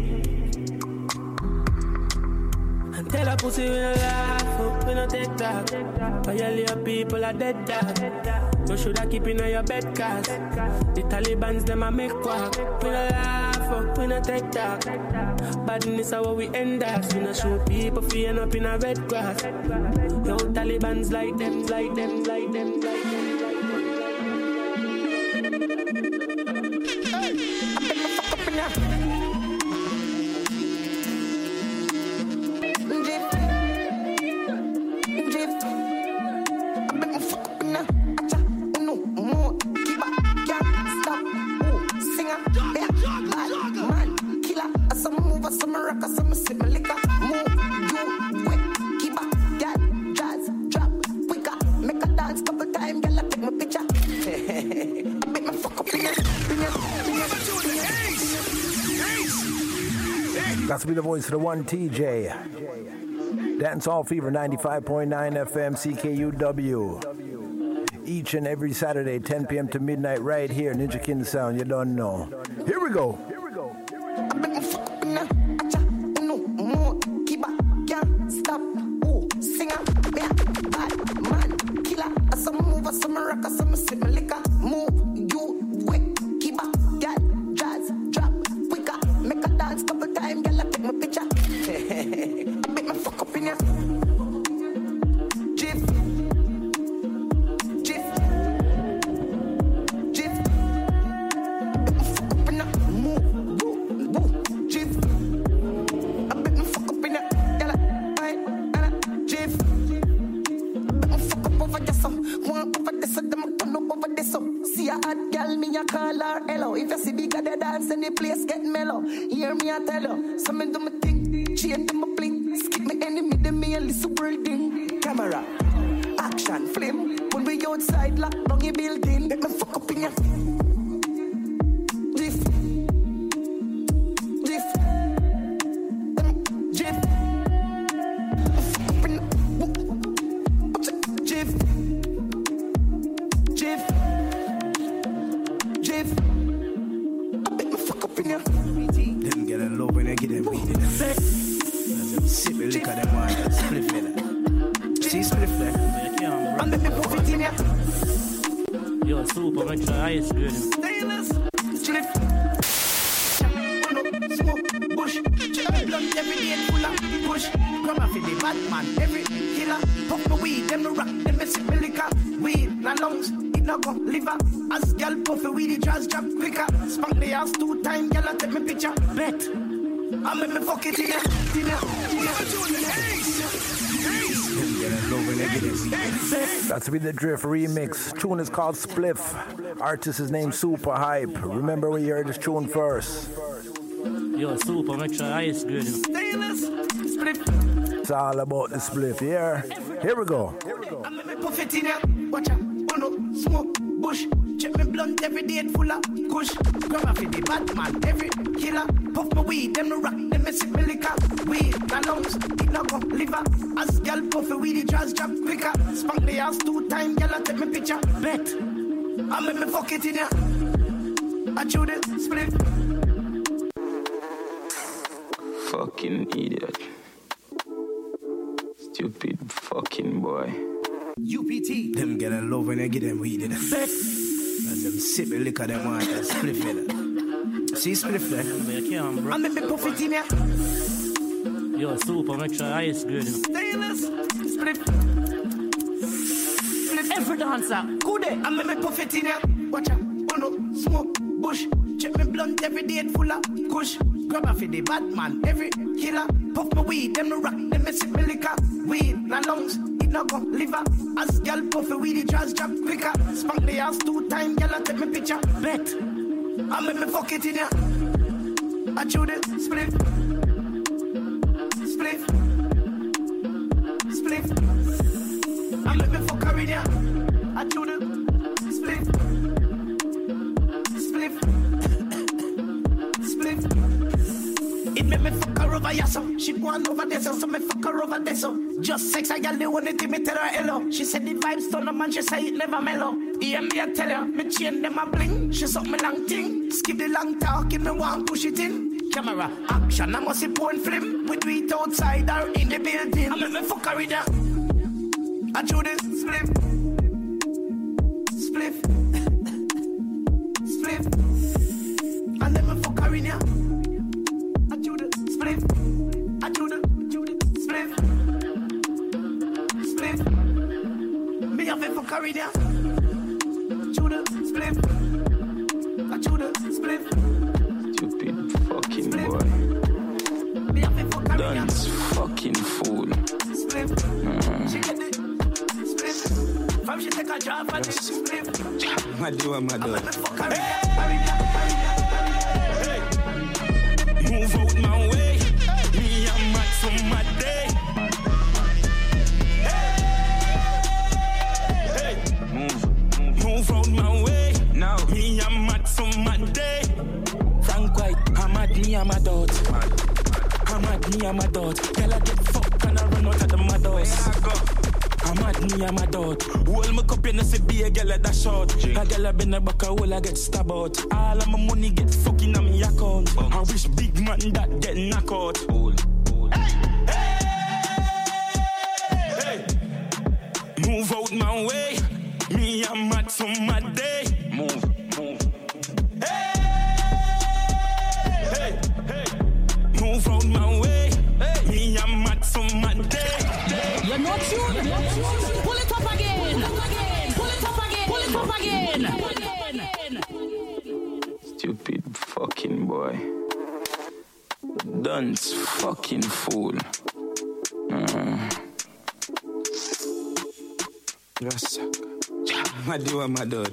And tell a pussy we no laugh, oh, we no take talk. your people are dead dog. You should have keep in your bed cause the Taliban's them a make quack. We no laugh, oh, we no take talk. Badness how we end us. We no show people feeling up in a red grass. Yo, Taliban's like them, like them, like them, like them. To the one TJ. Dancehall Fever 95.9 FM CKUW. Each and every Saturday, 10 p.m. to midnight, right here, Ninja King Sound. You don't know. Here we go. That's to be the Drift remix. Tune is called Spliff. Artist is named Super Hype. Remember where you heard this tune first. Yo, super, make sure ice cream. Stainless, split. It's all about the spliff, yeah? Here we go. I make me puff it in ya. Watch out, one up, smoke, bush. Check me blunt every day, it full of kush. Grammar for the bad man, every killer. Puff my weed, them no rock, them me sip me liquor. Weed, na lungs, it no go liver. As gal puff the weed, the jazz drop quicker. Spank the ass two time, gal I take me picture. Bet. I make me fuck it in ya. I chew the split. Fucking idiot. Stupid fucking boy. UPT. Them get a love when they get them weed in them. As them sip me liquor, them want that spliff in it. See spliff there? I make me puff it in ya. Yo, super, make sure ice cream. Stainless, split. Every dancer, good day. I make me puff it in ya. Watch out, oh one up, smoke, bush. Check me blunt every day, it full of kush. Grab a for the bad man, every killer. Puff my weed, them no rock, them me sip me liquor. Weed, na lungs, it no go liver. As gal puff the weed, the jazz drop quicker. Spank the ass two time, gal take me picture. Bet. I make me fuck it in ya. I chew the split. Split. Split. Ya. I chew the split. Split. Split. It make me fuck her over here, so she on over there, so, so me fuck her over there, so just sex, I got the only thing me tell her hello. She said the vibes up man, she say it never mellow. Hear me, I tell her, me chain them a bling. She suck me long thing, skip the long talk, if me want push it in. Camera, action, I must see porn film. We do it outside or in the building. I make me fuck her with her. I do this, split. Split. Split. And then me fuck her in ya. I do the split. I do the, do the split. Split. Me have a fuck her in ya. Do the split. I do the split. Stupid fucking boy. Me have a fuck her in ya. Dance fucking fool. Mm. She get it. From she take a job. Mad mad her in ya. Move out my way. Me and Matt some mad day. Hey, Move. move out my way. Now. Me and Matt some mad day. Frank White, I'm at me, I'm a dot. I'm mad, me and my dot. Girl, I get fucked and I run out of the mad house. I'm mad, me and my dot. Hold my cup in the see be a girl at that short. A girl I been a back a hole, I get stabbed out. All of my money get fucking on me account. I wish big man that get knocked out. Hey hey! Move out my way. Me and mad from my day. Move, Dunce fucking fool. Uh. Yes. My dear, my dad.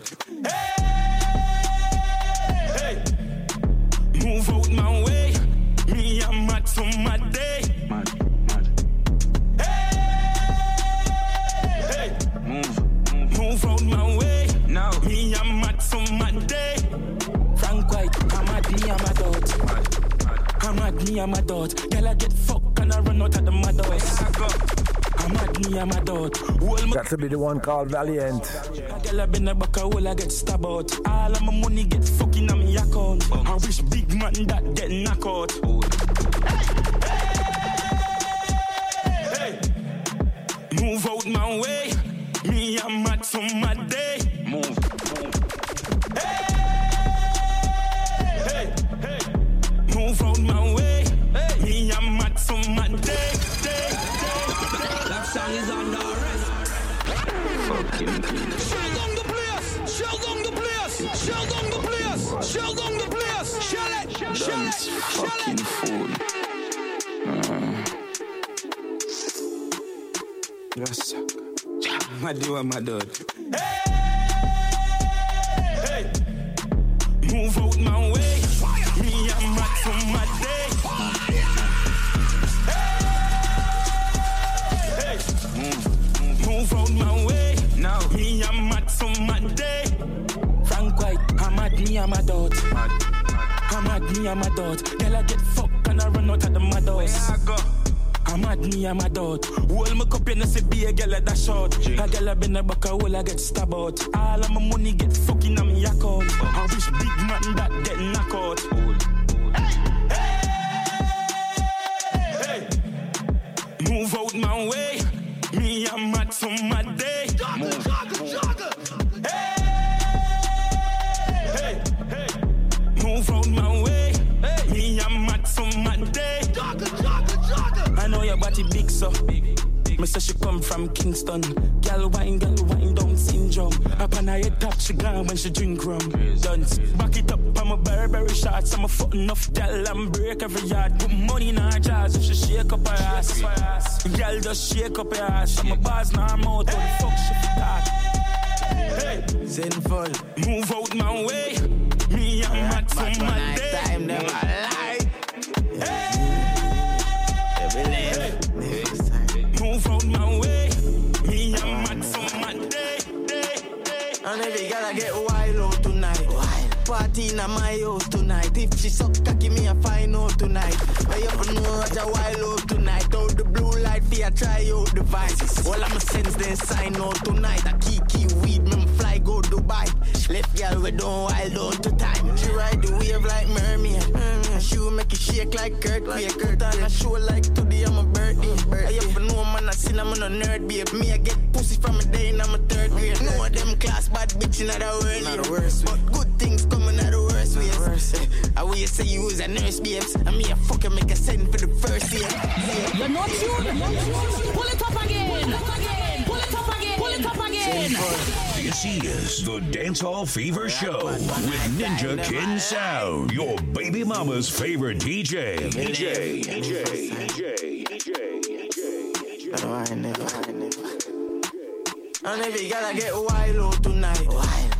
Move out my way. I'm mad, and my dot. Girl, I get fucked and I run out of the mad. I'm mad, me and my dot. Hold my Got to be the one called Valiant. Girl I been a back a hole, I get stabbed out. All of my money get fucking on me account. I wish big man that get knocked out. Move out my way. Me and mad from my day. Move, Move fucking fool. Uh. Yes. My dear, my dad. Move out my way. Me and mad from my day. Move out my way. Now. Me and mad from my day. Frank White, I'm mad, me and my dot. I'm mad, me my dot. Girl, I get fucked and I run out of the mad house. I go? I'm mad, me my dot. Hold my cup in the see be a girl at that short. A girl I been a back a hole, I get stabbed out. All of my money get fucking on me account. I wish big man that get knocked out. Hey, hey, hey. Move out my way. Me and mad from my day. Jogger, jogger, jogger. Hey, hey, hey. Move out my way. Your body big so. Me say she come from Kingston. Gal wine, gal wine down syndrome. Up on her head top, she gone when she drink rum. Dance, back it up, I'm a Burberry shots. I'm a foot enough gal and break every yard. Put money in her jars if she shake up her ass. Gal just shake up her ass. I'm a bars now, I'm out. What the fuck she for that? Hey, Sinful. move out my way. Me and mad from my day. Time them I get wild out tonight. Wild. Party in my house tonight. If she suck cocky, me a find out tonight. I ever know Roger wild out tonight. Out the blue light, fear try out devices. All I'ma sense then sign out tonight. I key weed, me fly go Dubai. Left girl we don't wild out to time. She ride the wave like mermaid. Mm, she will make it shake like Kurt. Like Kurt on a show like today I'm a birthday. I ever know man I seen I'm on a nerd babe. Me I get pussy from a day and I'm a third grade. No of them class bad bitch in the world. Not the worst But good things coming out the worst ways. Eh, I will say you was a nurse babes. And me a fucking make a send for the first year. You're not tuned. Pull it up again. Pull it up again. Pull it up again. This is the Dancehall Fever Show with Ninja King Sound, your baby mama's favorite DJ. DJ, DJ, DJ, DJ, No, I never, I never. And every girl I get wild out tonight.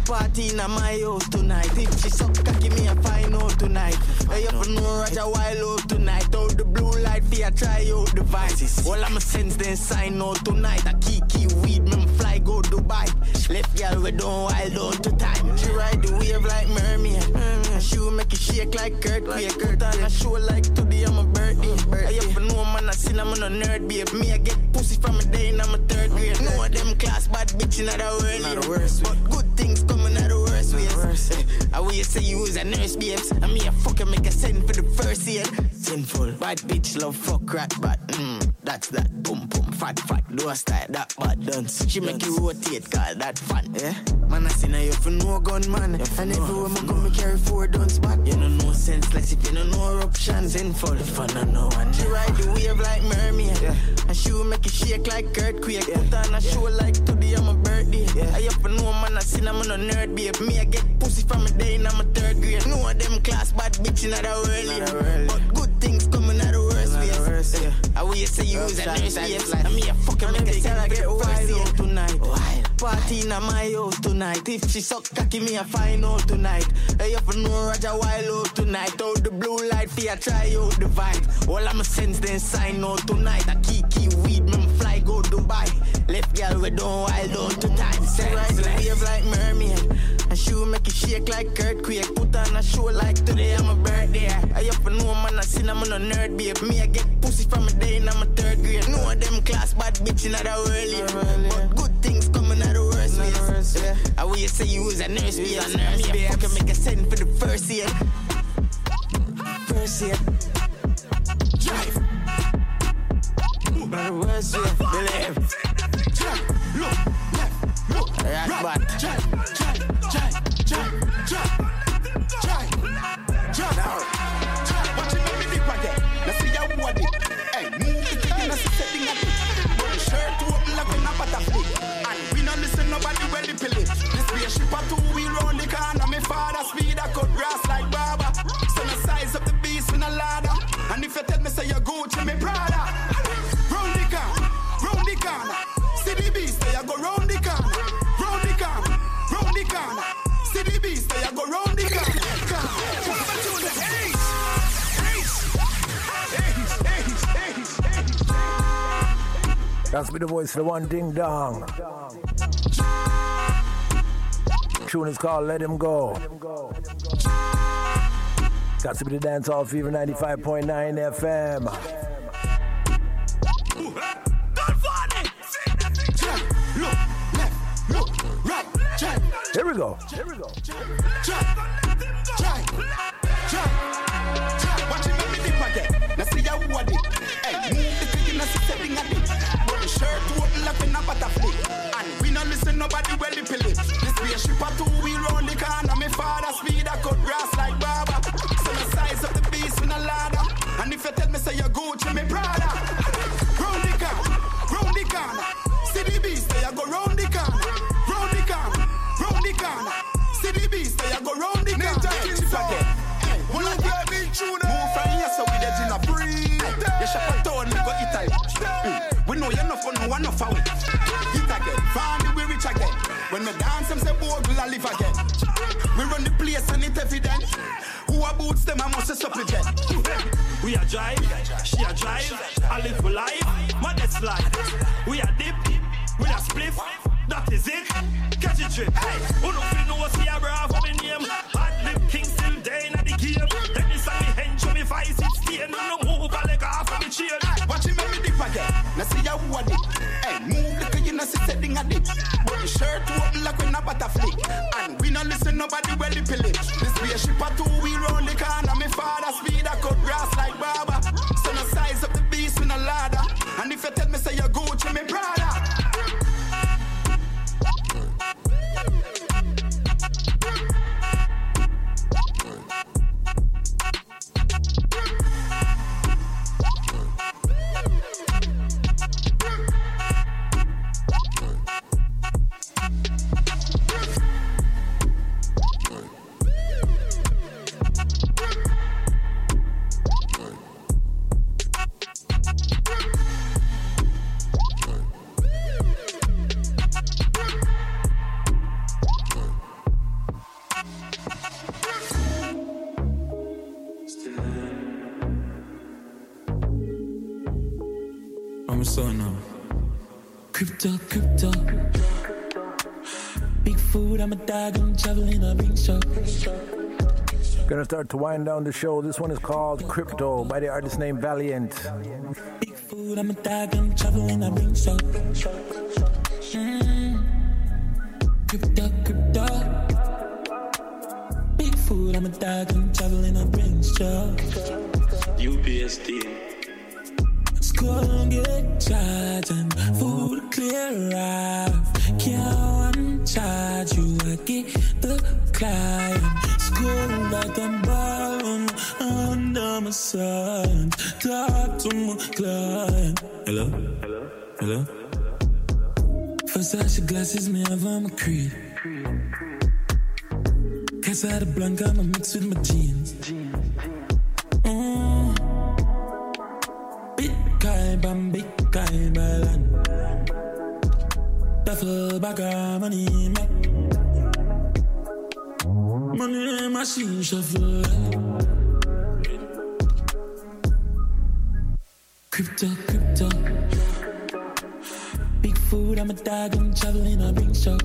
Party in my house tonight. If she suck cocky, me a find out tonight. I ever know Roger wild out tonight. Out the blue light, fear try out devices. All I'm a sense then sign out tonight. I key key weed, me fly go Dubai. Left girl we don't wild down to time. She ride the wave like mermaid. Mm, she will make it shake like Kurt. Like Kurt on a show like today I'm a birthday. I ever know man I seen I'm on a nerd babe. Me I get pussy from a day and I'm a third grade. No of them class bad bitch in the world. Not the worst But good things coming out of the worst ways. I will you say you was a nurse babes. And me a fucker make a send for the first year. Sinful. Bad bitch love fuck rat but mm, that's that. Boom boom fat fat. Do a style that bad dance. She make you rotate call that fun. Yeah. Man I seen her you for no gun man. And everywhere me go me carry four guns back. You know no senseless if you know no eruption. Sinful. If I know no one. She ride the wave like mermaid. Yeah. And she will make it shake like earthquake. Yeah. Put on a show like today I'm a birthday. Yeah. I up for no man I seen I'm on a nerd babe. Me I get pussy from a day in I'm a third grade. No of them class bad bitch in the world. Yeah. But good things coming out of worst ways. Yeah. I will say you was a nurse. And me a fucking make a send for the first year tonight. Party in my house tonight. If she suck cocky, me a find out tonight. Hey, up for no Roger Wild out tonight. Out the blue light, ya try out the vibe. All I'm a sense then sign out tonight. A key key weed, me fly go Dubai. Left girl we don't wild out to time. Say right, wave like mermaid. And she make it shake like earthquake. Put on a show like today I'm a birthday. I up for no man I seen I'm on a nerd babe. Me I get pussy from a day in I'm a third grade. No of them class bad bitch in the world. But good things coming out of worst ways. Yeah. I will you say you was a nurse babe. A nurse babe. Fucking make a send for the first year. First year. Believe. Look, left, look, right, That's me the voice of the one ding dong. Tune is called Let Him Go. Got to be the Dancehall fever 95.9 FM. Gonna start to wind down the show. This one is called Crypto by the artist named Valiant. Big food, I'm a dog, I'm traveling, I bring show. Mm. Crypto, crypto. Big food, I'm a dog, I'm traveling, I bring show. Talk to my client. Hello? Hello? Hello? Versace glasses, me have on my creed. Cause Casa Blanca, I'm a mix with my jeans. Mm. Big guy, bam, big guy, balan. Duffel bag of money, make. Money machine shuffle. I'm traveling, I bring show.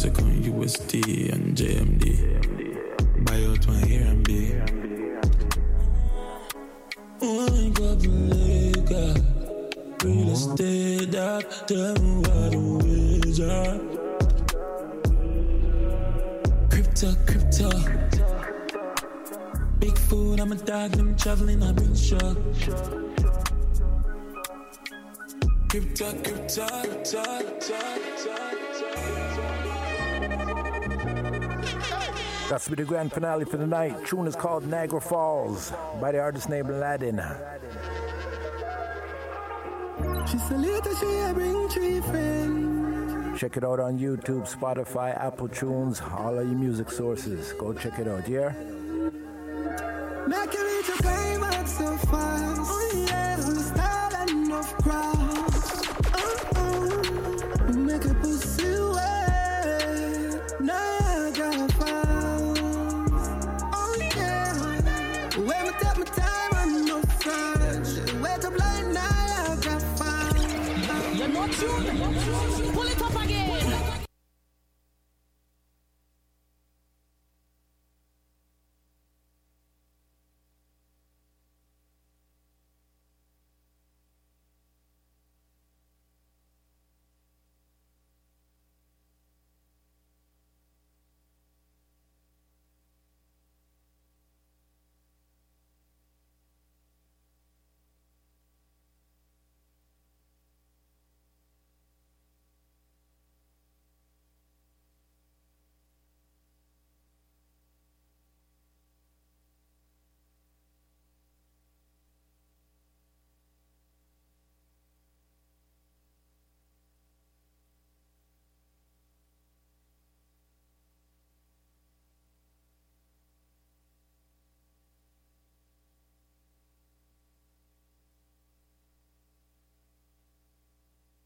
Second USD and JMD. Buy out my couple oh, liquor. Real estate up, tell what the ways are. Crypto, crypto. Big food, I'm a dog, I'm traveling, I bring show. Crypto, crypto, crypto, crypto, That's to be the grand finale for the night. Tune is called Niagara Falls by the artist named Aladdin. She said later she a bring three friends. Check it out on YouTube, Spotify, Apple Tunes, all of your music sources. Go check it out, yeah? Make you reach a climax so fast. Oh yeah, style enough cross.